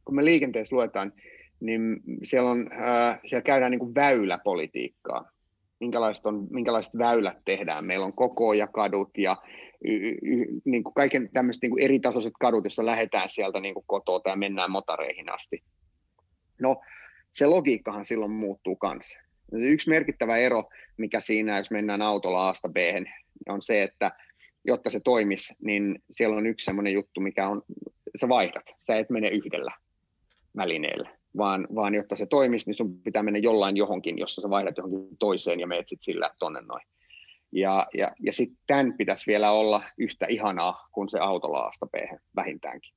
kun me liikenteessä luetaan, niin siellä, on, äh, siellä käydään niin kuin väyläpolitiikkaa. Minkälaiset, on, minkälaiset väylät tehdään. Meillä on koko ja kadut ja y, y, niin kuin kaiken tämmöiset niin kuin eri tasoiset kadut, joissa lähdetään sieltä niin kuin kotoa ja mennään motareihin asti. No, se logiikkahan silloin muuttuu kanssa. Yksi merkittävä ero, mikä siinä, jos mennään autolla A-sta B, on se, että jotta se toimisi, niin siellä on yksi sellainen juttu, mikä on, sä vaihdat, sä et mene yhdellä välineellä, vaan, vaan jotta se toimisi, niin sun pitää mennä jollain johonkin, jossa sä vaihdat johonkin toiseen ja menet sitten sillä tonne noin. Ja, ja, ja sitten tämän pitäisi vielä olla yhtä ihanaa kuin se autolaasta B vähintäänkin.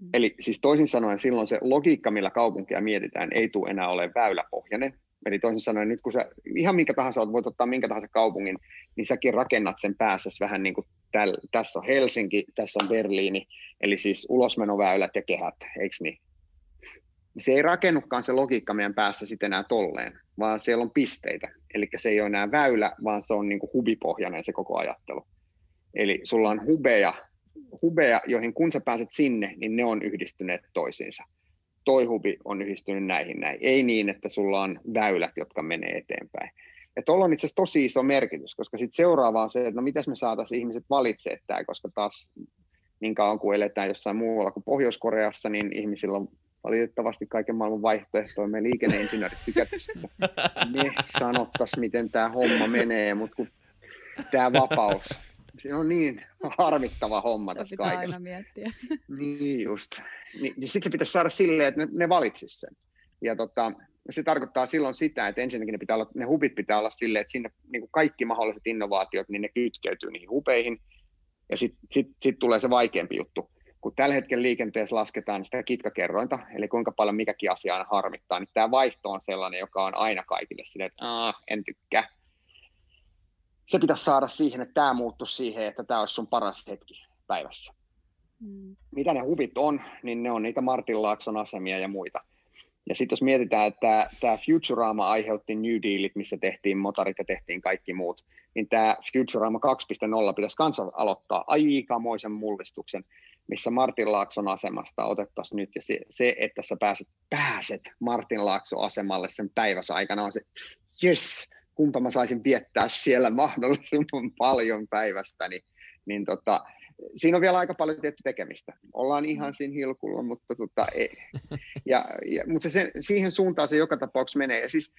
Mm. Eli siis toisin sanoen silloin se logiikka, millä kaupunkia mietitään, ei tule enää ole väyläpohjainen. Eli toisin sanoen nyt kun sä ihan minkä tahansa voit ottaa minkä tahansa kaupungin, niin säkin rakennat sen päässä vähän niin kuin täl, tässä on Helsinki, tässä on Berliini, eli siis ulosmenoväylät ja kehät, eikö niin? Se ei rakennukaan se logiikka meidän päässä sitten enää tolleen, vaan siellä on pisteitä. Eli se ei ole enää väylä, vaan se on niin kuin hubipohjainen se koko ajattelu. Eli sulla on hubeja, hubeja, joihin kun sä pääset sinne, niin ne on yhdistyneet toisiinsa. Toi hubi on yhdistynyt näihin näin. Ei niin, että sulla on väylät, jotka menee eteenpäin. Ja tuolla on itse asiassa tosi iso merkitys, koska sitten seuraava on se, että no mitäs me saataisiin ihmiset valitsemaan tämä, koska taas niin kauan kuin eletään jossain muualla kuin Pohjois-Koreassa, niin ihmisillä on valitettavasti kaiken maailman vaihtoehtoja. Me liikenneinsinöörit tykättäisiin, me sanottaisiin, miten tämä homma menee, mutta kun tämä vapaus, se on niin harmittava homma tässä pitää kaikessa. aina miettiä. Niin just. Niin, niin sitten se pitäisi saada silleen, että ne, ne valitsisi sen. Ja tota, se tarkoittaa silloin sitä, että ensinnäkin ne, pitää olla, ne hubit pitää olla silleen, että sinne niin kuin kaikki mahdolliset innovaatiot, niin ne kytkeytyy niihin hubeihin. Ja sitten sit, sit tulee se vaikeampi juttu kun tällä hetkellä liikenteessä lasketaan sitä kitkakerrointa, eli kuinka paljon mikäkin asia aina harmittaa, niin tämä vaihto on sellainen, joka on aina kaikille sinne, että en tykkää. Se pitäisi saada siihen, että tämä muuttuisi siihen, että tämä olisi sun paras hetki päivässä. Mm. Mitä ne huvit on, niin ne on niitä Martin Laakson asemia ja muita. Ja sitten jos mietitään, että tämä Futurama aiheutti New Dealit, missä tehtiin motorit ja tehtiin kaikki muut, niin tämä Futurama 2.0 pitäisi kanssa aloittaa aikamoisen mullistuksen missä Martin Laakson asemasta otettaisiin nyt, ja se, se, että sä pääset, pääset Martin Laakson asemalle sen päivässä aikana, on se, yes, kumpa mä saisin viettää siellä mahdollisimman paljon päivästä, niin, niin tota, siinä on vielä aika paljon tietty tekemistä. Ollaan ihan siinä hilkulla, mutta, tota, ei. Ja, ja, mutta se, siihen suuntaan se joka tapauksessa menee. Ja siis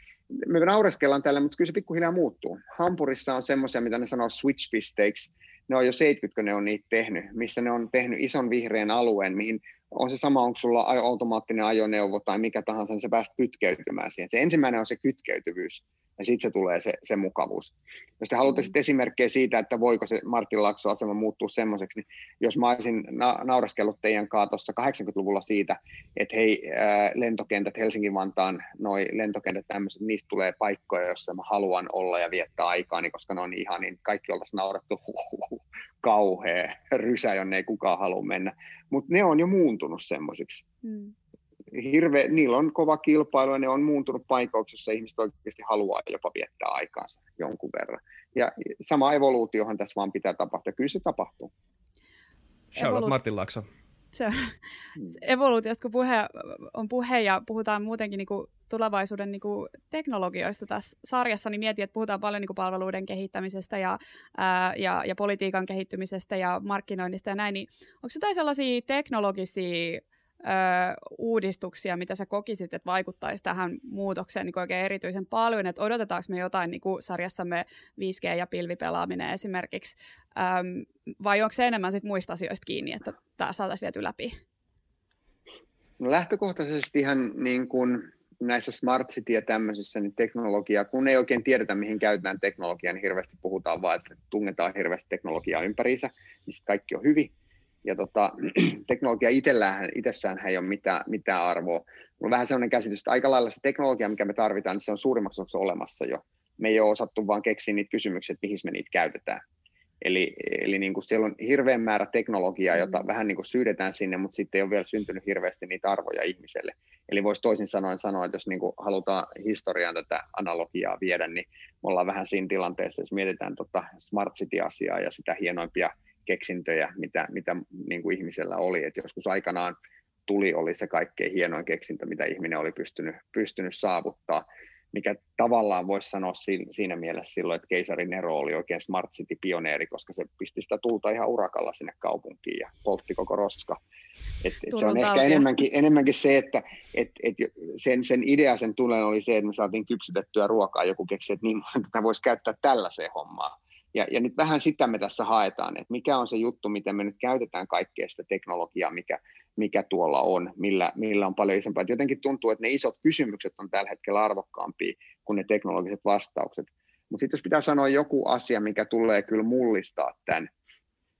me naureskellaan tällä, mutta kyllä se pikkuhiljaa muuttuu. Hampurissa on semmoisia, mitä ne sanoo switch-pisteiksi, ne on jo 70, ne on niitä tehnyt, missä ne on tehnyt ison vihreän alueen, mihin on se sama, onko sulla automaattinen ajoneuvo tai mikä tahansa, niin sä pääst kytkeytymään siihen. Se ensimmäinen on se kytkeytyvyys ja sitten se tulee se, se mukavuus. Jos te haluatte sitten esimerkkejä siitä, että voiko se Martin Lakso-asema muuttua semmoiseksi, niin jos mä olisin na- nauraskellut teidän kanssa 80-luvulla siitä, että hei, ää, lentokentät, Helsingin-Vantaan, noi lentokentät tämmöiset, niistä tulee paikkoja, joissa mä haluan olla ja viettää aikaa, niin koska ne on ihan, niin kaikki oltaisiin naurettu, huh, kauhea rysä, jonne ei kukaan halua mennä. Mutta ne on jo muuntunut semmoisiksi. Mm hirve, niillä on kova kilpailu ja ne on muuntunut paikoiksi, jossa ihmiset oikeasti haluaa jopa viettää aikaansa jonkun verran. Ja sama evoluutiohan tässä vaan pitää tapahtua. Kyllä se tapahtuu. Shoutout Evolu- Martin Lakso. Se, se evoluutiosta, kun puhe, on puhe ja puhutaan muutenkin niin kuin tulevaisuuden niin kuin teknologioista tässä sarjassa, niin mietin, että puhutaan paljon niin kuin palveluiden kehittämisestä ja, ää, ja, ja politiikan kehittymisestä ja markkinoinnista ja näin, niin onko jotain sellaisia teknologisia ö, uudistuksia, mitä sä kokisit, että vaikuttaisi tähän muutokseen niin oikein erityisen paljon, että odotetaanko me jotain niin kuin sarjassamme 5G- ja pilvipelaaminen esimerkiksi, Öm, vai onko se enemmän sit muista asioista kiinni, että tämä saataisiin viety läpi? No lähtökohtaisesti ihan niin kuin näissä smart city ja tämmöisissä niin teknologiaa, kun ei oikein tiedetä, mihin käytetään teknologiaa, niin hirveästi puhutaan vaan, että tungetaan hirveästi teknologiaa ympäriinsä, niin kaikki on hyvin ja tota, teknologia itsellään, itsessään ei ole mitään, mitään arvoa. Mulla on vähän sellainen käsitys, että aika lailla se teknologia, mikä me tarvitaan, niin se on suurimmaksi osaksi olemassa jo. Me ei ole osattu vaan keksiä niitä kysymyksiä, että mihin me niitä käytetään. Eli, eli niin kuin siellä on hirveän määrä teknologiaa, jota mm. vähän niin kuin syydetään sinne, mutta sitten ei ole vielä syntynyt hirveästi niitä arvoja ihmiselle. Eli voisi toisin sanoen sanoa, että jos niin kuin halutaan historiaan tätä analogiaa viedä, niin me ollaan vähän siinä tilanteessa, jos mietitään tota Smart City-asiaa ja sitä hienoimpia keksintöjä, mitä, mitä niin kuin ihmisellä oli. Et joskus aikanaan tuli oli se kaikkein hienoin keksintö, mitä ihminen oli pystynyt, pystynyt saavuttaa. mikä tavallaan voisi sanoa siinä mielessä silloin, että keisari Nero oli oikein smart city-pioneeri, koska se pisti sitä tulta ihan urakalla sinne kaupunkiin ja poltti koko roska. Et, et se on ehkä enemmänkin, enemmänkin se, että et, et sen, sen idea sen tulen oli se, että me saatiin kypsytettyä ruokaa, joku keksi, että niin, tätä voisi käyttää tällaiseen hommaan. Ja, ja nyt vähän sitä me tässä haetaan, että mikä on se juttu, miten me nyt käytetään kaikkea sitä teknologiaa, mikä, mikä tuolla on, millä, millä on paljon isompaa. jotenkin tuntuu, että ne isot kysymykset on tällä hetkellä arvokkaampia kuin ne teknologiset vastaukset. Mutta sitten jos pitää sanoa joku asia, mikä tulee kyllä mullistaa tämän,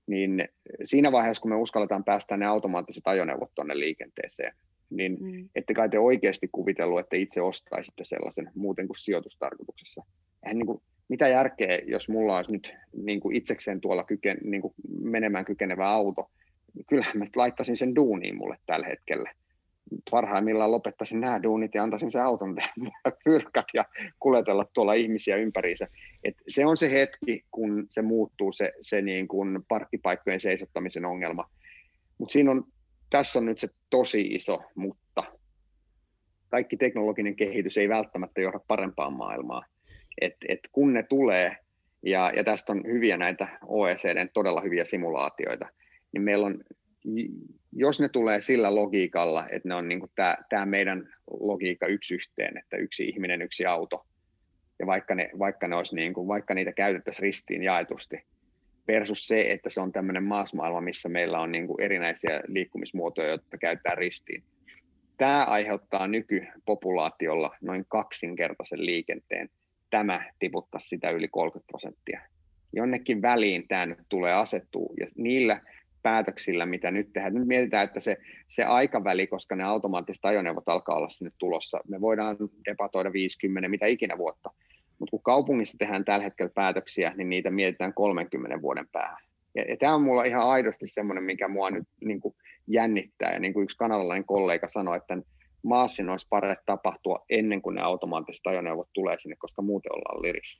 niin siinä vaiheessa, kun me uskalletaan päästä ne automaattiset ajoneuvot tuonne liikenteeseen, niin mm. ette kai te oikeasti kuvitellut, että itse ostaisitte sellaisen muuten kuin sijoitustarkoituksessa. Eihän niin kuin, mitä järkeä, jos mulla olisi nyt niin kuin itsekseen tuolla kyken, niin kuin menemään kykenevä auto, kyllähän mä laittaisin sen duuniin mulle tällä hetkellä. Parhaimmillaan lopettaisin nämä duunit ja antaisin sen auton pyrkät ja kuljetella tuolla ihmisiä ympäriinsä. Et se on se hetki, kun se muuttuu se, se niin kuin parkkipaikkojen seisottamisen ongelma. Mutta siinä on, tässä on nyt se tosi iso mutta. Kaikki teknologinen kehitys ei välttämättä johda parempaan maailmaan. Et, et kun ne tulee, ja, ja tästä on hyviä näitä OECDn todella hyviä simulaatioita – niin meillä on, jos ne tulee sillä logiikalla, että ne on niin tämä meidän logiikka yksi yhteen, että yksi ihminen, yksi auto, ja vaikka, ne, vaikka, ne olisi niin kuin, vaikka niitä käytettäisiin ristiin jaetusti, versus se, että se on tämmöinen maasmaailma, missä meillä on niin kuin erinäisiä liikkumismuotoja, joita käytetään ristiin. Tämä aiheuttaa nykypopulaatiolla noin kaksinkertaisen liikenteen. Tämä tiputtaa sitä yli 30 prosenttia. Jonnekin väliin tämä nyt tulee asettua, ja niillä päätöksillä, mitä nyt tehdään. Nyt mietitään, että se, se aikaväli, koska ne automaattiset ajoneuvot alkaa olla sinne tulossa, me voidaan debatoida 50, mitä ikinä vuotta, mutta kun kaupungissa tehdään tällä hetkellä päätöksiä, niin niitä mietitään 30 vuoden päähän. Ja, ja tämä on mulla ihan aidosti semmoinen, mikä mua nyt niin kuin jännittää. Ja niin kuin yksi kanadalainen kollega sanoi, että maassin olisi parempi tapahtua ennen kuin ne automaattiset ajoneuvot tulee sinne, koska muuten ollaan liris.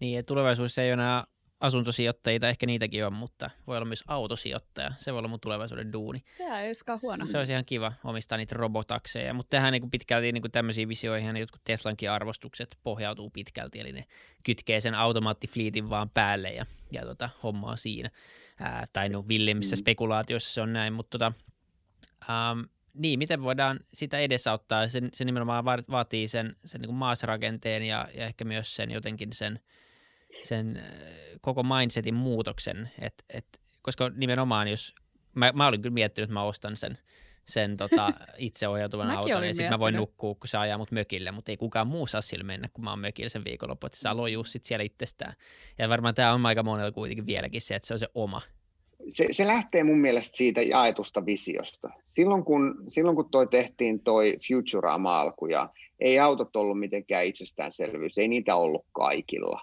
Niin, ja tulevaisuudessa ei ole enää asuntosijoittajia, ehkä niitäkin on, mutta voi olla myös autosijoittaja. Se voi olla mun tulevaisuuden duuni. Se ei olisikaan huono. Se olisi ihan kiva omistaa niitä robotakseja, mutta tehdään niin pitkälti niin kuin tämmöisiä visioihin, jotkut Teslankin arvostukset pohjautuu pitkälti, eli ne kytkee sen automaattifliitin vaan päälle ja, ja tota, hommaa siinä. Ää, tai no villimmissä mm. spekulaatioissa se on näin, mutta tota, ähm, niin, miten voidaan sitä edesauttaa? Se, se nimenomaan vaatii sen, sen niin kuin maasrakenteen ja, ja ehkä myös sen jotenkin sen – sen äh, koko mindsetin muutoksen, et, et, koska nimenomaan jos, mä, mä olin kyllä miettinyt, että mä ostan sen, sen tota, itseohjautuvan auton ja sitten mä voin nukkua, kun se ajaa mut mökille, mutta ei kukaan muu saa sillä mennä, kun mä oon mökillä sen viikonloppu, että se saa lojuu sit siellä itsestään. Ja varmaan tämä on aika monella kuitenkin vieläkin se, että se on se oma. Se, se lähtee mun mielestä siitä jaetusta visiosta. Silloin kun, silloin kun toi tehtiin toi Futurama-alku ja ei autot ollut mitenkään itsestäänselvyys, ei niitä ollut kaikilla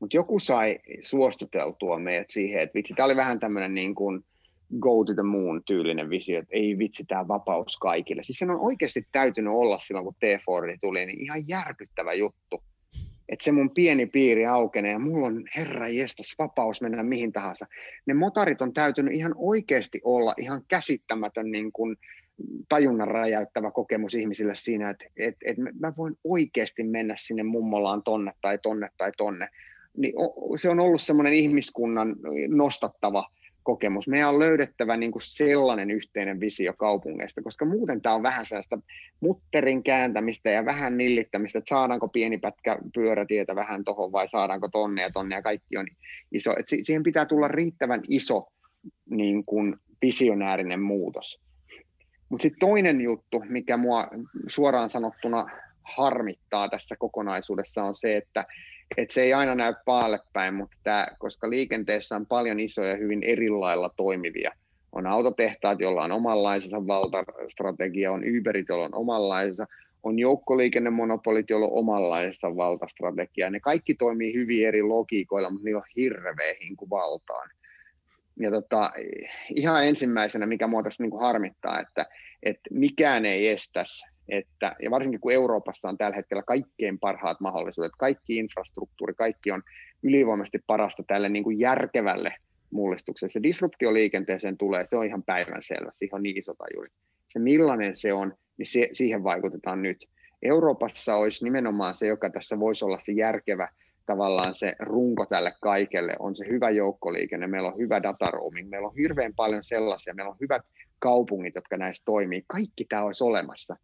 mutta joku sai suostuteltua meidät siihen, että vitsi, tämä oli vähän tämmöinen niin kuin go to the moon tyylinen visio, että ei vitsi, tämä vapaus kaikille. Siis sen on oikeasti täytynyt olla silloin, kun T-Fordi tuli, niin ihan järkyttävä juttu. Että se mun pieni piiri aukenee ja mulla on herra jestas vapaus mennä mihin tahansa. Ne motarit on täytynyt ihan oikeasti olla ihan käsittämätön niin kuin tajunnan räjäyttävä kokemus ihmisille siinä, että että että mä voin oikeasti mennä sinne mummolaan tonne tai tonne tai tonne niin se on ollut semmoinen ihmiskunnan nostattava kokemus. Meidän on löydettävä niin kuin sellainen yhteinen visio kaupungeista, koska muuten tämä on vähän sellaista mutterin kääntämistä ja vähän nillittämistä, että saadaanko pieni pätkä pyörätietä vähän tuohon vai saadaanko tonne ja tonne ja kaikki on iso. Et siihen pitää tulla riittävän iso niin kuin visionäärinen muutos. Mutta sitten toinen juttu, mikä mua suoraan sanottuna harmittaa tässä kokonaisuudessa on se, että et se ei aina näy paalle päin, mutta tää, koska liikenteessä on paljon isoja hyvin erilailla toimivia. On autotehtaat, joilla on omanlaisensa valtastrategia, on Uberit, joilla on omanlaisensa, on joukkoliikennemonopolit, joilla on omanlaisensa valtastrategia. Ne kaikki toimii hyvin eri logiikoilla, mutta niillä on hirveä hinku valtaan. Ja tota, ihan ensimmäisenä, mikä mua tässä niin harmittaa, että, että mikään ei estäisi että, ja varsinkin kun Euroopassa on tällä hetkellä kaikkein parhaat mahdollisuudet, kaikki infrastruktuuri, kaikki on ylivoimaisesti parasta tälle niin kuin järkevälle mullistukselle. Se disruptio liikenteeseen tulee, se on ihan päivänselvä, siihen on niin iso tajuri. Se millainen se on, niin se, siihen vaikutetaan nyt. Euroopassa olisi nimenomaan se, joka tässä voisi olla se järkevä tavallaan se runko tälle kaikelle, on se hyvä joukkoliikenne, meillä on hyvä data roaming, meillä on hirveän paljon sellaisia, meillä on hyvät kaupungit, jotka näissä toimii, kaikki tämä olisi olemassa.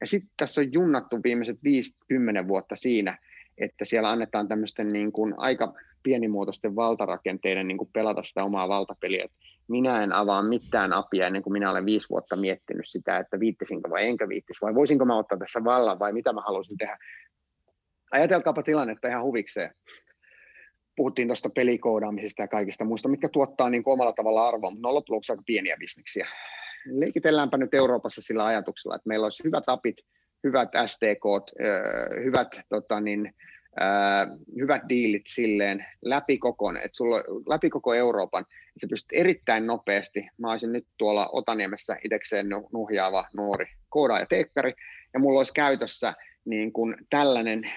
Ja sitten tässä on junnattu viimeiset 50 vuotta siinä, että siellä annetaan tämmöisten niin kuin aika pienimuotoisten valtarakenteiden niin kuin pelata sitä omaa valtapeliä. Et minä en avaa mitään apia ennen kuin minä olen viisi vuotta miettinyt sitä, että viittisinkö vai enkä viittis, vai voisinko mä ottaa tässä vallan, vai mitä mä haluaisin tehdä. Ajatelkaapa tilannetta ihan huvikseen. Puhuttiin tuosta pelikoodaamisesta ja kaikista muista, mitkä tuottaa niin kuin omalla tavalla arvoa, mutta ne on loppujen aika pieniä bisneksiä. Leikitelläänpä nyt Euroopassa sillä ajatuksella, että meillä olisi hyvät apit, hyvät SDK, hyvät tota niin, hyvät diilit silleen läpi koko, että sulla läpi koko Euroopan, että sä pystyt erittäin nopeasti, mä olisin nyt tuolla Otaniemessä itsekseen nuhjaava nuori koodaaja teekkari, ja mulla olisi käytössä niin kuin tällainen,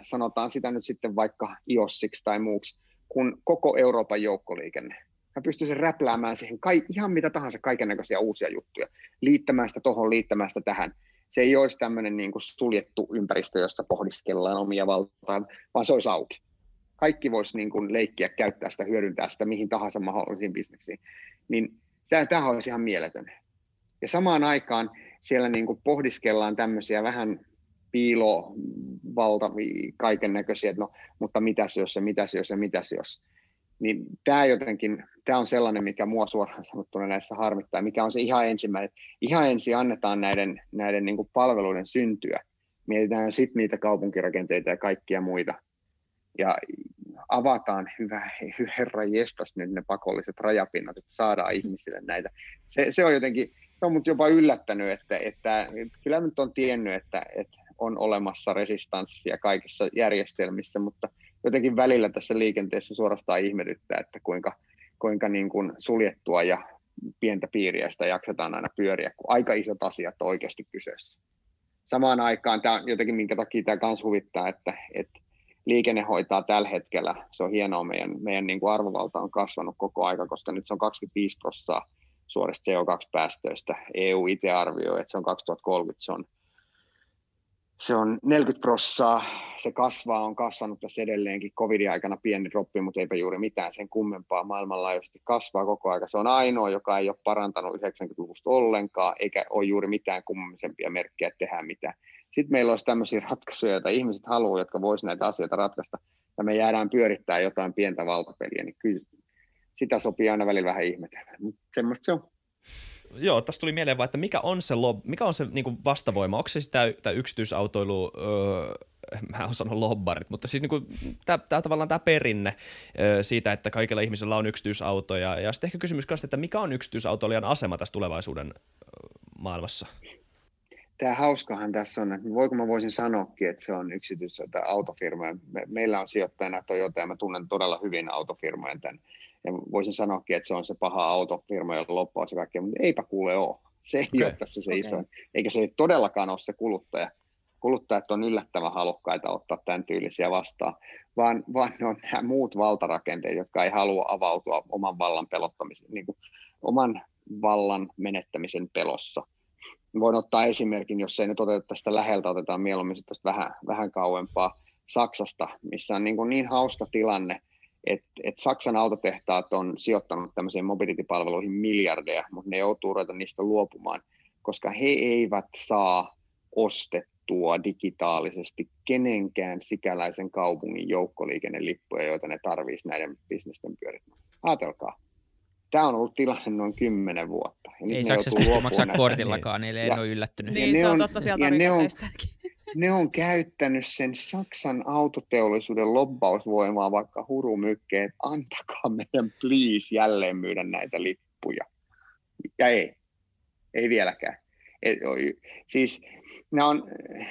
sanotaan sitä nyt sitten vaikka IOSiksi tai muuksi, kun koko Euroopan joukkoliikenne. Mä pystyisin räpläämään siihen kai, ihan mitä tahansa kaiken näköisiä uusia juttuja, liittämään sitä tuohon, liittämään sitä tähän. Se ei olisi tämmöinen niin kuin suljettu ympäristö, jossa pohdiskellaan omia valtaa, vaan se olisi auki. Kaikki voisi niin kuin leikkiä, käyttää sitä, hyödyntää sitä mihin tahansa mahdollisiin bisneksiin. Niin tämä olisi ihan mieletön. Ja samaan aikaan siellä niin kuin pohdiskellaan tämmöisiä vähän piilovalta, kaiken näköisiä, no, mutta mitäs jos ja mitäs jos ja mitäs jos. Niin tämä jotenkin, tämä on sellainen, mikä mua suoraan sanottuna näissä harmittaa, mikä on se ihan ensimmäinen. Ihan ensin annetaan näiden, näiden niin kuin palveluiden syntyä. Mietitään sitten niitä kaupunkirakenteita ja kaikkia muita. Ja avataan, hyvä herra jestas nyt ne pakolliset rajapinnat, että saadaan ihmisille näitä. Se, se on jotenkin, se on mut jopa yllättänyt, että, että, kyllä nyt on tiennyt, että, että on olemassa resistanssia kaikissa järjestelmissä, mutta jotenkin välillä tässä liikenteessä suorastaan ihmetyttää, että kuinka, kuinka niin kuin suljettua ja pientä piiriä sitä jaksetaan aina pyöriä, kun aika isot asiat on oikeasti kyseessä. Samaan aikaan tämä jotenkin, minkä takia tämä myös huvittaa, että, että liikenne hoitaa tällä hetkellä, se on hienoa, meidän, meidän niin kuin arvovalta on kasvanut koko aika, koska nyt se on 25 prosenttia suorista CO2-päästöistä. EU itse arvioi, että se on 2030, se on se on 40 prossaa, se kasvaa, on kasvanut tässä edelleenkin. Covidin aikana pieni droppi, mutta eipä juuri mitään sen kummempaa. Maailmanlaajuisesti kasvaa koko aika. Se on ainoa, joka ei ole parantanut 90-luvusta ollenkaan, eikä ole juuri mitään kummisempia merkkejä, tehdään mitään. Sitten meillä olisi tämmöisiä ratkaisuja, joita ihmiset haluaa, jotka voisivat näitä asioita ratkaista, ja me jäädään pyörittää jotain pientä valtapeliä, niin kyllä sitä sopii aina välillä vähän ihmetellä, mutta semmoista se on joo, tästä tuli mieleen vaan, että mikä on se, lob, mikä on se niin kuin vastavoima? Onko se sitä, sitä yksityisautoilu, öö, mä en sano lobbarit, mutta siis niin tämä, tavallaan tämä perinne öö, siitä, että kaikilla ihmisillä on yksityisauto. Ja, sitten ehkä kysymys kanssa, että mikä on yksityisautoilijan asema tässä tulevaisuuden maailmassa? Tämä hauskahan tässä on, että voiko mä voisin sanoakin, että se on yksityis- tai autofirma. Me, meillä on sijoittajana Toyota ja mä tunnen todella hyvin autofirmojen tämän ja voisin sanoakin, että se on se paha autofirma, jolla loppuun se kaikkea, mutta eipä kuule ole. Se ei okay. ole tässä se okay. iso, eikä se ei todellakaan ole se kuluttaja. Kuluttajat on yllättävän halukkaita ottaa tämän tyylisiä vastaan, vaan, vaan ne on nämä muut valtarakenteet, jotka ei halua avautua oman vallan pelottamisen, niin kuin oman vallan menettämisen pelossa. Voin ottaa esimerkin, jos ei nyt oteta tästä läheltä, otetaan mieluummin tästä vähän, vähän kauempaa Saksasta, missä on niin, kuin niin hauska tilanne, että et Saksan autotehtaat on sijoittanut tämmöisiin mobility-palveluihin miljardeja, mutta ne joutuu ruveta niistä luopumaan, koska he eivät saa ostettua digitaalisesti kenenkään sikäläisen kaupungin joukkoliikennelippuja, joita ne tarvitsisi näiden bisnesten pyörittämään. Ajatelkaa. Tämä on ollut tilanne noin kymmenen vuotta. Ja Ei Saksassa maksaa kortillakaan, niille ei ole yllättynyt. Niin, se on totta sieltä ja ne on, ne on käyttänyt sen Saksan autoteollisuuden lobbausvoimaa vaikka hurumykkeen, että antakaa meidän please jälleen myydä näitä lippuja. Ja ei, ei vieläkään. Et, siis nämä on,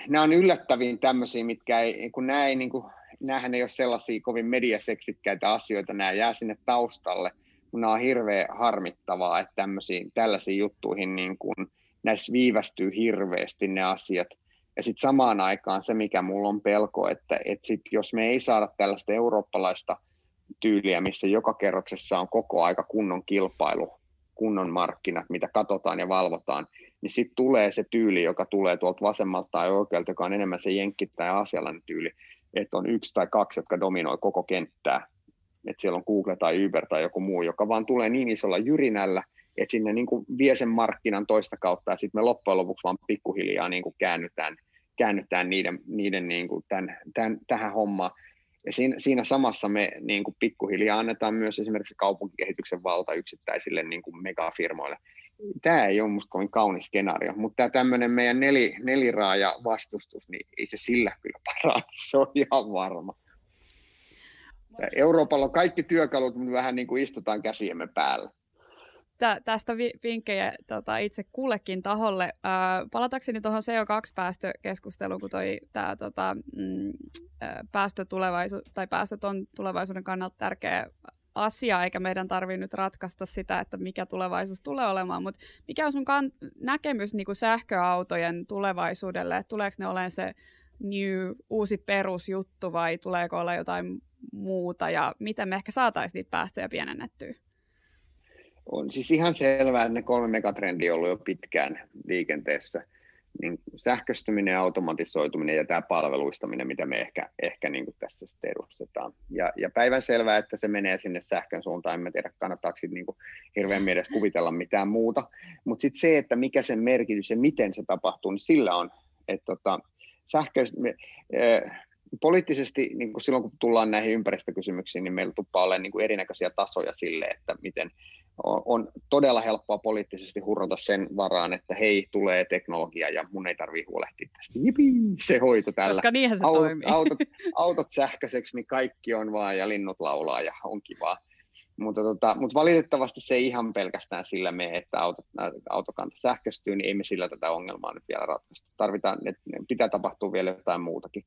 nämä on yllättäviin tämmöisiä, mitkä ei, kun nämä ei, niin kuin, näähän ei ole sellaisia kovin mediaseksikkäitä asioita, nämä jää sinne taustalle, kun nämä on hirveän harmittavaa, että tämmöisiin, tällaisiin juttuihin niin kuin, näissä viivästyy hirveästi ne asiat – ja sitten samaan aikaan se, mikä mulla on pelko, että, että sit jos me ei saada tällaista eurooppalaista tyyliä, missä joka kerroksessa on koko aika kunnon kilpailu, kunnon markkinat, mitä katsotaan ja valvotaan, niin sitten tulee se tyyli, joka tulee tuolta vasemmalta tai oikealta, joka on enemmän se jenkki tai asialainen tyyli, että on yksi tai kaksi, jotka dominoi koko kenttää. Että siellä on Google tai Uber tai joku muu, joka vaan tulee niin isolla jyrinällä, että sinne niin kuin vie sen markkinan toista kautta ja sitten me loppujen lopuksi vaan pikkuhiljaa niin kuin käännytään, käännytään niiden, niiden niin kuin tämän, tämän, tähän hommaan. Ja siinä, siinä samassa me niin kuin pikkuhiljaa annetaan myös esimerkiksi kaupunkikehityksen valta yksittäisille niin kuin megafirmoille. Tämä ei ole minusta kovin kaunis skenaario, mutta tämä tämmöinen meidän neli, neliraaja vastustus, niin ei se sillä kyllä parane, se on ihan varma. Euroopalla on kaikki työkalut, mutta vähän niin kuin istutaan käsiemme päällä tä, tästä vi, vinkkejä tota, itse kullekin taholle. Ää, palatakseni tuohon CO2-päästökeskusteluun, kun toi, tää, tota, mm, päästötulevaisu, tai päästöt on tulevaisuuden kannalta tärkeä asia, eikä meidän tarvitse nyt ratkaista sitä, että mikä tulevaisuus tulee olemaan, mutta mikä on sun kan- näkemys niin kuin sähköautojen tulevaisuudelle, että tuleeko ne olemaan se new, uusi perusjuttu vai tuleeko olla jotain muuta ja miten me ehkä saataisiin niitä päästöjä pienennettyä? On siis ihan selvää, että ne kolme megatrendiä on ollut jo pitkään liikenteessä. Niin sähköistyminen, automatisoituminen ja tämä palveluistaminen, mitä me ehkä, ehkä niin kuin tässä sitten edustetaan. Ja, ja päivän selvää, että se menee sinne sähkön suuntaan. En tiedä, kannattaako niin kuin hirveän mielessä kuvitella mitään muuta. Mutta sitten se, että mikä sen merkitys ja miten se tapahtuu, niin sillä on, että tota, sähkö, me, äh, poliittisesti niin kuin silloin, kun tullaan näihin ympäristökysymyksiin, niin meillä tuppaa olemaan niin erinäköisiä tasoja sille, että miten, on todella helppoa poliittisesti hurrata sen varaan, että hei, tulee teknologia ja mun ei tarvitse huolehtia tästä. Jipi, se hoito tällä. Koska niinhän se autot, toimii. Autot, autot sähköiseksi, niin kaikki on vaan ja linnut laulaa ja on kivaa. Mutta, tota, mutta valitettavasti se ei ihan pelkästään sillä me, että autot, autokanta sähköistyy, niin ei me sillä tätä ongelmaa nyt vielä ratkaista. Tarvitaan, että pitää tapahtua vielä jotain muutakin.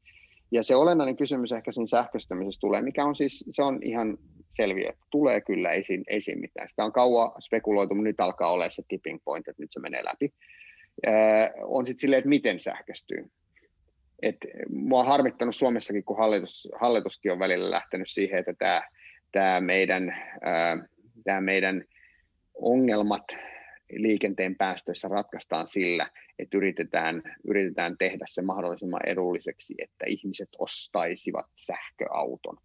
Ja se olennainen kysymys ehkä siinä sähköistämisessä tulee, mikä on siis, se on ihan selviö, että tulee kyllä, ei siinä mitään. Sitä on kauan spekuloitu, mutta nyt alkaa olla se tipping point, että nyt se menee läpi. Öö, on sitten silleen, että miten sähköistyy. Et mua on harmittanut Suomessakin, kun hallitus, hallituskin on välillä lähtenyt siihen, että tämä, tämä meidän, öö, meidän ongelmat liikenteen päästöissä ratkaistaan sillä, että yritetään, yritetään tehdä se mahdollisimman edulliseksi, että ihmiset ostaisivat sähköauton.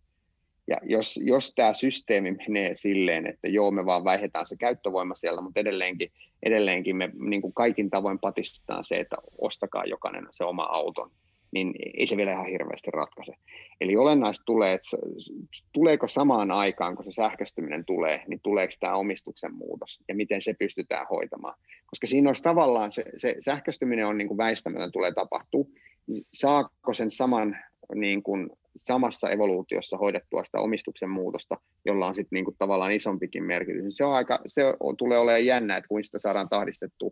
Ja jos, jos tämä systeemi menee silleen, että joo, me vaan vaihetaan se käyttövoima siellä, mutta edelleenkin, edelleenkin me niin kuin kaikin tavoin patistetaan se, että ostakaa jokainen se oma auton, niin ei se vielä ihan hirveästi ratkaise. Eli olennaista tulee, että tuleeko samaan aikaan, kun se sähköistyminen tulee, niin tuleeko tämä omistuksen muutos ja miten se pystytään hoitamaan. Koska siinä olisi tavallaan se, se sähköistyminen on niin kuin väistämätön tulee tapahtua, niin saako sen saman niin kuin samassa evoluutiossa hoidettua sitä omistuksen muutosta, jolla on sitten niinku tavallaan isompikin merkitys. Se, on aika, se tulee olemaan jännä, että kuinka sitä saadaan tahdistettua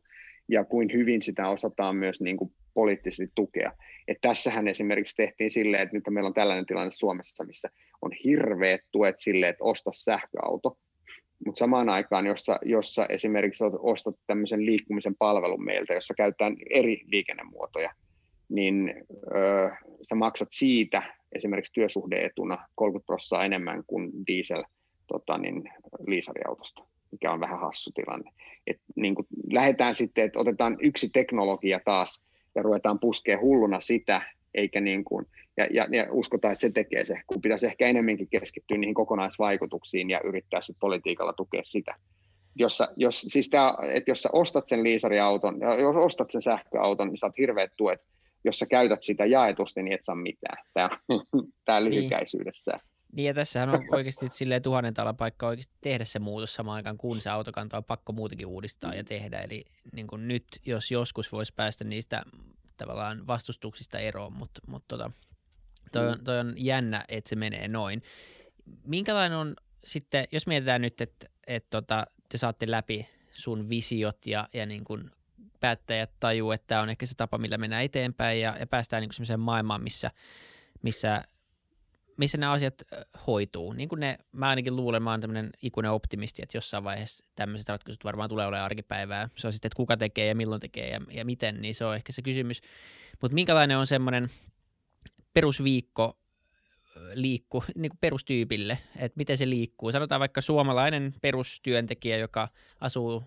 ja kuin hyvin sitä osataan myös niinku poliittisesti tukea. Et tässähän esimerkiksi tehtiin silleen, että nyt meillä on tällainen tilanne Suomessa, missä on hirveät tuet sille, että osta sähköauto, mutta samaan aikaan, jossa, jossa esimerkiksi ostat tämmöisen liikkumisen palvelun meiltä, jossa käytetään eri liikennemuotoja, niin ö, sä maksat siitä esimerkiksi työsuhdeetuna 30 prosenttia enemmän kuin diesel tota, niin, liisariautosta, mikä on vähän hassu tilanne. Et, niin kuin, lähdetään sitten, että otetaan yksi teknologia taas ja ruvetaan puskea hulluna sitä, eikä niin kuin, ja, ja, ja uskotaan, että se tekee se, kun pitäisi ehkä enemmänkin keskittyä niihin kokonaisvaikutuksiin ja yrittää sitten politiikalla tukea sitä. Jossa, jos, siis tää, että jos sä ostat sen liisariauton, jos ostat sen sähköauton, niin saat hirveät tuet jos sä käytät sitä jaetusti, niin et saa mitään. Tämä, tämä niin. lyhykäisyydessä. Niin ja tässähän on oikeasti silleen tuhannen paikka oikeasti tehdä se muutos samaan aikaan, kun se autokanta on pakko muutenkin uudistaa ja tehdä. Eli niin kuin nyt, jos joskus voisi päästä niistä tavallaan vastustuksista eroon, mutta, mutta tota, toi, on, toi on jännä, että se menee noin. Minkälainen on sitten, jos mietitään nyt, että, että tota, te saatte läpi sun visiot ja, ja niin kuin päättäjät tajuu, että tämä on ehkä se tapa, millä mennään eteenpäin ja, ja päästään niin sellaiseen maailmaan, missä, missä, missä nämä asiat hoituu. Niin kuin ne, mä ainakin luulen, mä oon tämmöinen ikuinen optimisti, että jossain vaiheessa tämmöiset ratkaisut varmaan tulee olemaan arkipäivää. Se on sitten, että kuka tekee ja milloin tekee ja, ja miten, niin se on ehkä se kysymys. Mutta minkälainen on semmoinen perusviikko liikku niin kuin perustyypille, että miten se liikkuu. Sanotaan vaikka suomalainen perustyöntekijä, joka asuu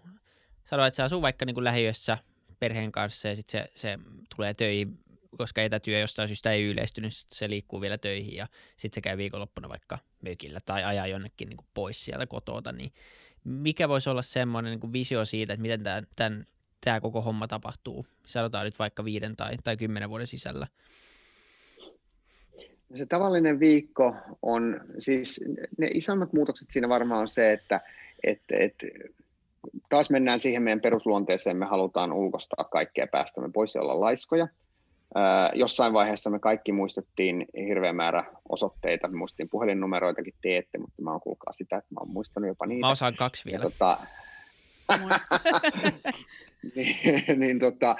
sanoa, että se asuu vaikka niin kuin lähiössä perheen kanssa ja sitten se, se tulee töihin, koska etätyö jostain syystä ei yleistynyt, se liikkuu vielä töihin ja sitten se käy viikonloppuna vaikka mökillä tai ajaa jonnekin niin kuin pois sieltä kotota, niin mikä voisi olla semmoinen niin kuin visio siitä, että miten tämän, tämän, tämä koko homma tapahtuu, sanotaan nyt vaikka viiden tai, tai kymmenen vuoden sisällä? Se tavallinen viikko on, siis ne isommat muutokset siinä varmaan on se, että et, et, taas mennään siihen meidän perusluonteeseen, me halutaan ulkostaa kaikkea päästämme pois ja olla laiskoja. Jossain vaiheessa me kaikki muistettiin hirveä määrä osoitteita, me muistettiin puhelinnumeroitakin teette, mutta mä oon kuulkaa sitä, että mä oon muistanut jopa niitä. Mä osaan kaksi vielä. Ja, tota, niin, niin tota,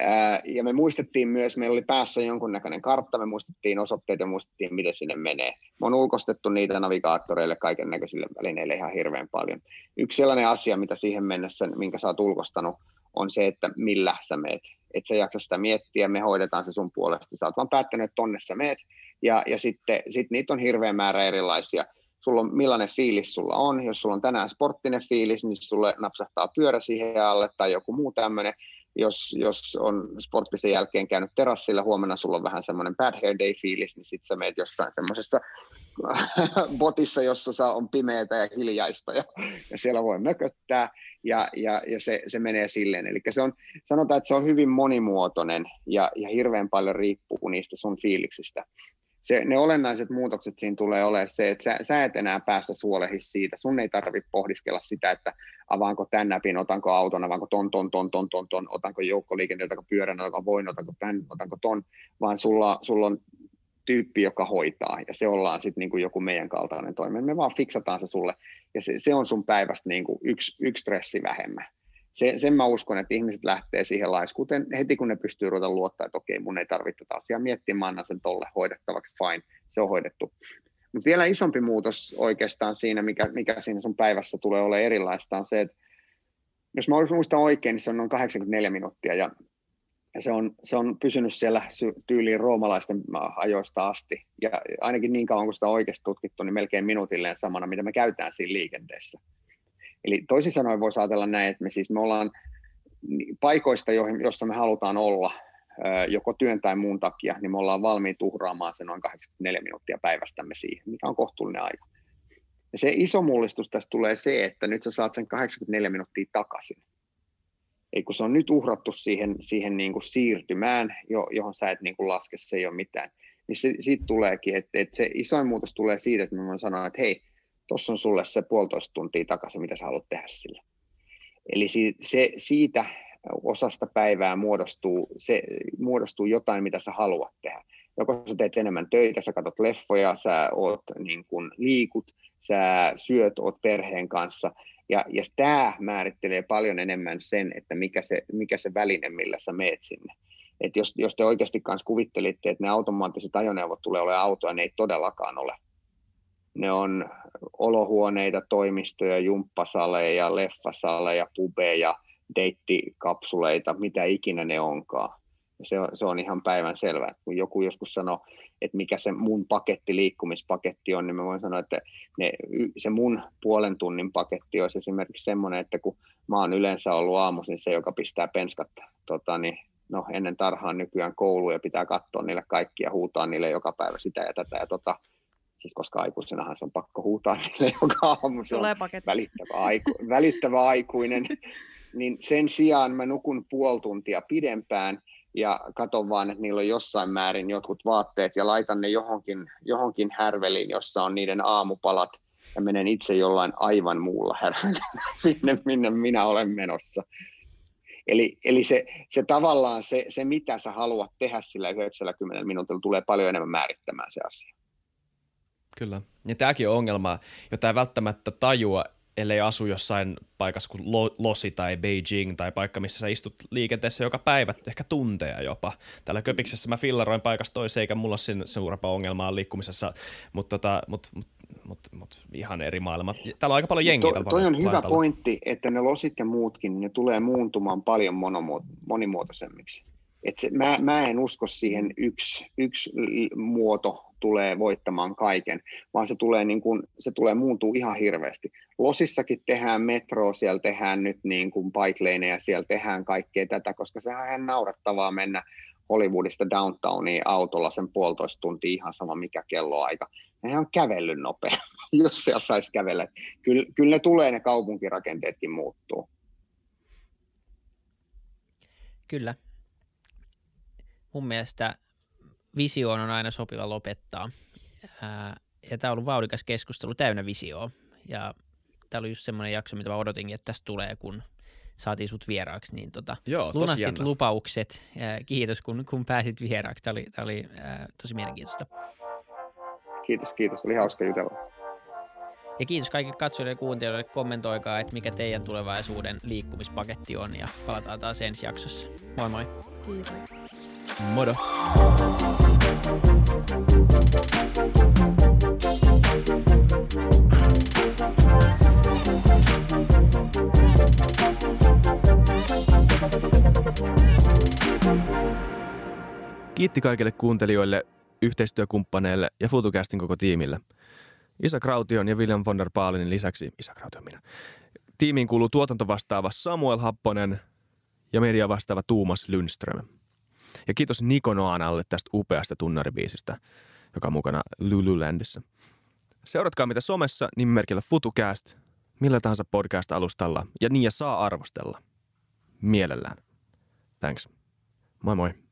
ää, ja me muistettiin myös, meillä oli päässä jonkunnäköinen kartta, me muistettiin osoitteita ja muistettiin, miten sinne menee. Me on ulkostettu niitä navigaattoreille kaiken näköisille välineille ihan hirveän paljon. Yksi sellainen asia, mitä siihen mennessä, minkä sä oot ulkostanut, on se, että millä sä meet. Et sä jaksa sitä miettiä, me hoidetaan se sun puolesta. Sä oot vaan päättänyt, että tonne sä meet, ja, ja sitten sit niitä on hirveän määrä erilaisia sulla on millainen fiilis sulla on. Jos sulla on tänään sporttinen fiilis, niin sulle napsahtaa pyörä siihen alle tai joku muu tämmöinen. Jos, jos on sporttisen jälkeen käynyt terassilla, huomenna sulla on vähän semmoinen bad hair day fiilis, niin sitten sä meet jossain semmoisessa botissa, jossa on pimeätä ja hiljaista ja, ja siellä voi mököttää ja, ja, ja se, se menee silleen. Eli se on, sanotaan, että se on hyvin monimuotoinen ja, ja hirveän paljon riippuu niistä sun fiiliksistä se, ne olennaiset muutokset siinä tulee olemaan se, että sä, sä et enää päässä suolehi siitä. Sun ei tarvitse pohdiskella sitä, että avaanko tämän näpin, otanko auton, avaanko ton, ton, ton, ton, ton, ton otanko joukkoliikenne, otanko pyörän, otanko voin, otanko tämän, otanko ton, vaan sulla, sulla on tyyppi, joka hoitaa, ja se ollaan sitten niin kuin joku meidän kaltainen toimi. Me vaan fiksataan se sulle, ja se, se on sun päivästä niin kuin yksi, yksi stressi vähemmän se, sen mä uskon, että ihmiset lähtee siihen laiskuuteen heti, kun ne pystyy ruveta luottaa, että okei, mun ei tarvitse tätä asiaa miettiä, mä annan sen tolle hoidettavaksi, fine, se on hoidettu. Mutta vielä isompi muutos oikeastaan siinä, mikä, mikä siinä sun päivässä tulee olemaan erilaista, on se, että jos mä muistan oikein, niin se on noin 84 minuuttia, ja, ja se, on, se on pysynyt siellä tyyliin roomalaisten ajoista asti, ja ainakin niin kauan kuin sitä on oikeasti tutkittu, niin melkein minuutilleen samana, mitä me käytetään siinä liikenteessä. Eli toisin sanoen voisi ajatella näin, että me siis me ollaan paikoista, joihin, jossa me halutaan olla, joko työn tai muun takia, niin me ollaan valmiit uhraamaan se noin 84 minuuttia päivästämme siihen, mikä on kohtuullinen aika. Ja se iso mullistus tästä tulee se, että nyt sä saat sen 84 minuuttia takaisin. Ei kun se on nyt uhrattu siihen, siihen niin kuin siirtymään, johon sä et niin kuin laske, se ei ole mitään. Niin se, siitä tuleekin, että, että se isoin muutos tulee siitä, että mä voin sanoa, että hei, tuossa on sulle se puolitoista tuntia takaisin, mitä sä haluat tehdä sillä. Eli se, siitä osasta päivää muodostuu, se, muodostuu jotain, mitä sä haluat tehdä. Joko sä teet enemmän töitä, sä katsot leffoja, sä oot, niin kun, liikut, sä syöt, oot perheen kanssa. Ja, ja tämä määrittelee paljon enemmän sen, että mikä se, mikä se väline, millä sä meet sinne. Et jos, jos te oikeasti kanssa kuvittelitte, että ne automaattiset ajoneuvot tulee olemaan autoja, ne ei todellakaan ole ne on olohuoneita, toimistoja, jumppasaleja, leffasaleja, pubeja, deittikapsuleita, mitä ikinä ne onkaan. Se on, se on ihan päivän selvä. Kun joku joskus sanoi, että mikä se mun paketti, liikkumispaketti on, niin mä voin sanoa, että ne, se mun puolen tunnin paketti olisi esimerkiksi semmoinen, että kun mä oon yleensä ollut aamuisin se, joka pistää penskat tota, niin, no, ennen tarhaan nykyään kouluun ja pitää katsoa niille kaikkia huutaa niille joka päivä sitä ja tätä ja tota, siis koska aikuisenahan se on pakko huutaa niille joka aamu, se Tulee on välittävä, aiku, välittävä aikuinen, niin sen sijaan mä nukun puoli tuntia pidempään ja katon vaan, että niillä on jossain määrin jotkut vaatteet ja laitan ne johonkin, johonkin härveliin, jossa on niiden aamupalat ja menen itse jollain aivan muulla härvelillä sinne, minne minä olen menossa. Eli, eli se, se tavallaan se, se, mitä sä haluat tehdä sillä 90 minuutilla, tulee paljon enemmän määrittämään se asia. Kyllä. Ja tämäkin on ongelma, jota ei välttämättä tajua, ellei asu jossain paikassa kuin Losi tai Beijing tai paikka, missä sä istut liikenteessä joka päivä, ehkä tunteja jopa. Täällä Köpiksessä mä fillaroin paikasta toiseen, eikä mulla ole sen suurempaa ongelmaa liikkumisessa, mutta tota, mut, mut, mut, mut, ihan eri maailma. Täällä on aika paljon jengiä. To, toi on hyvä pointti, että ne losit ja muutkin, ne tulee muuntumaan paljon monimuotoisemmiksi. Et se, mä, mä en usko siihen yksi, yksi muoto tulee voittamaan kaiken, vaan se tulee, niin kuin, se tulee muuntuu ihan hirveästi. Losissakin tehdään metroa, siellä tehdään nyt niin kuin bike laneja, siellä tehdään kaikkea tätä, koska sehän on ihan naurettavaa mennä Hollywoodista downtowniin autolla sen puolitoista tuntia ihan sama mikä kelloaika. Nehän on kävellyt nopea, jos siellä saisi kävellä. Kyllä, kyllä ne tulee, ne kaupunkirakenteetkin muuttuu. Kyllä. Mun mielestä visioon on aina sopiva lopettaa. Ää, ja tämä on ollut vauhdikas keskustelu täynnä visioa. Ja tämä oli just semmoinen jakso, mitä mä odotinkin, että tästä tulee, kun saatiin sut vieraaksi, niin tota, Joo, lunastit jännä. lupaukset. Ää, kiitos, kun, kun pääsit vieraaksi. Tämä oli, tämä oli ää, tosi mielenkiintoista. Kiitos, kiitos. Oli hauska jutella. Ja kiitos kaikille katsojille ja kuuntelijoille. Kommentoikaa, että mikä teidän tulevaisuuden liikkumispaketti on ja palataan taas ensi jaksossa. Moi moi! Kiitos. Modo. Kiitti kaikille kuuntelijoille, yhteistyökumppaneille ja FutuCastin koko tiimille. Isa Kraution ja William von der Baalinin lisäksi, Isa Kraution minä, tiimiin kuuluu tuotantovastaava Samuel Happonen ja media vastaava Tuumas Lundström. Ja kiitos Niko Noanalle tästä upeasta tunnaribiisistä, joka on mukana Lululandissa. Seuratkaa mitä somessa nimimerkillä FutuCast, millä tahansa podcast-alustalla ja niin ja saa arvostella. Mielellään. Thanks. Moi moi.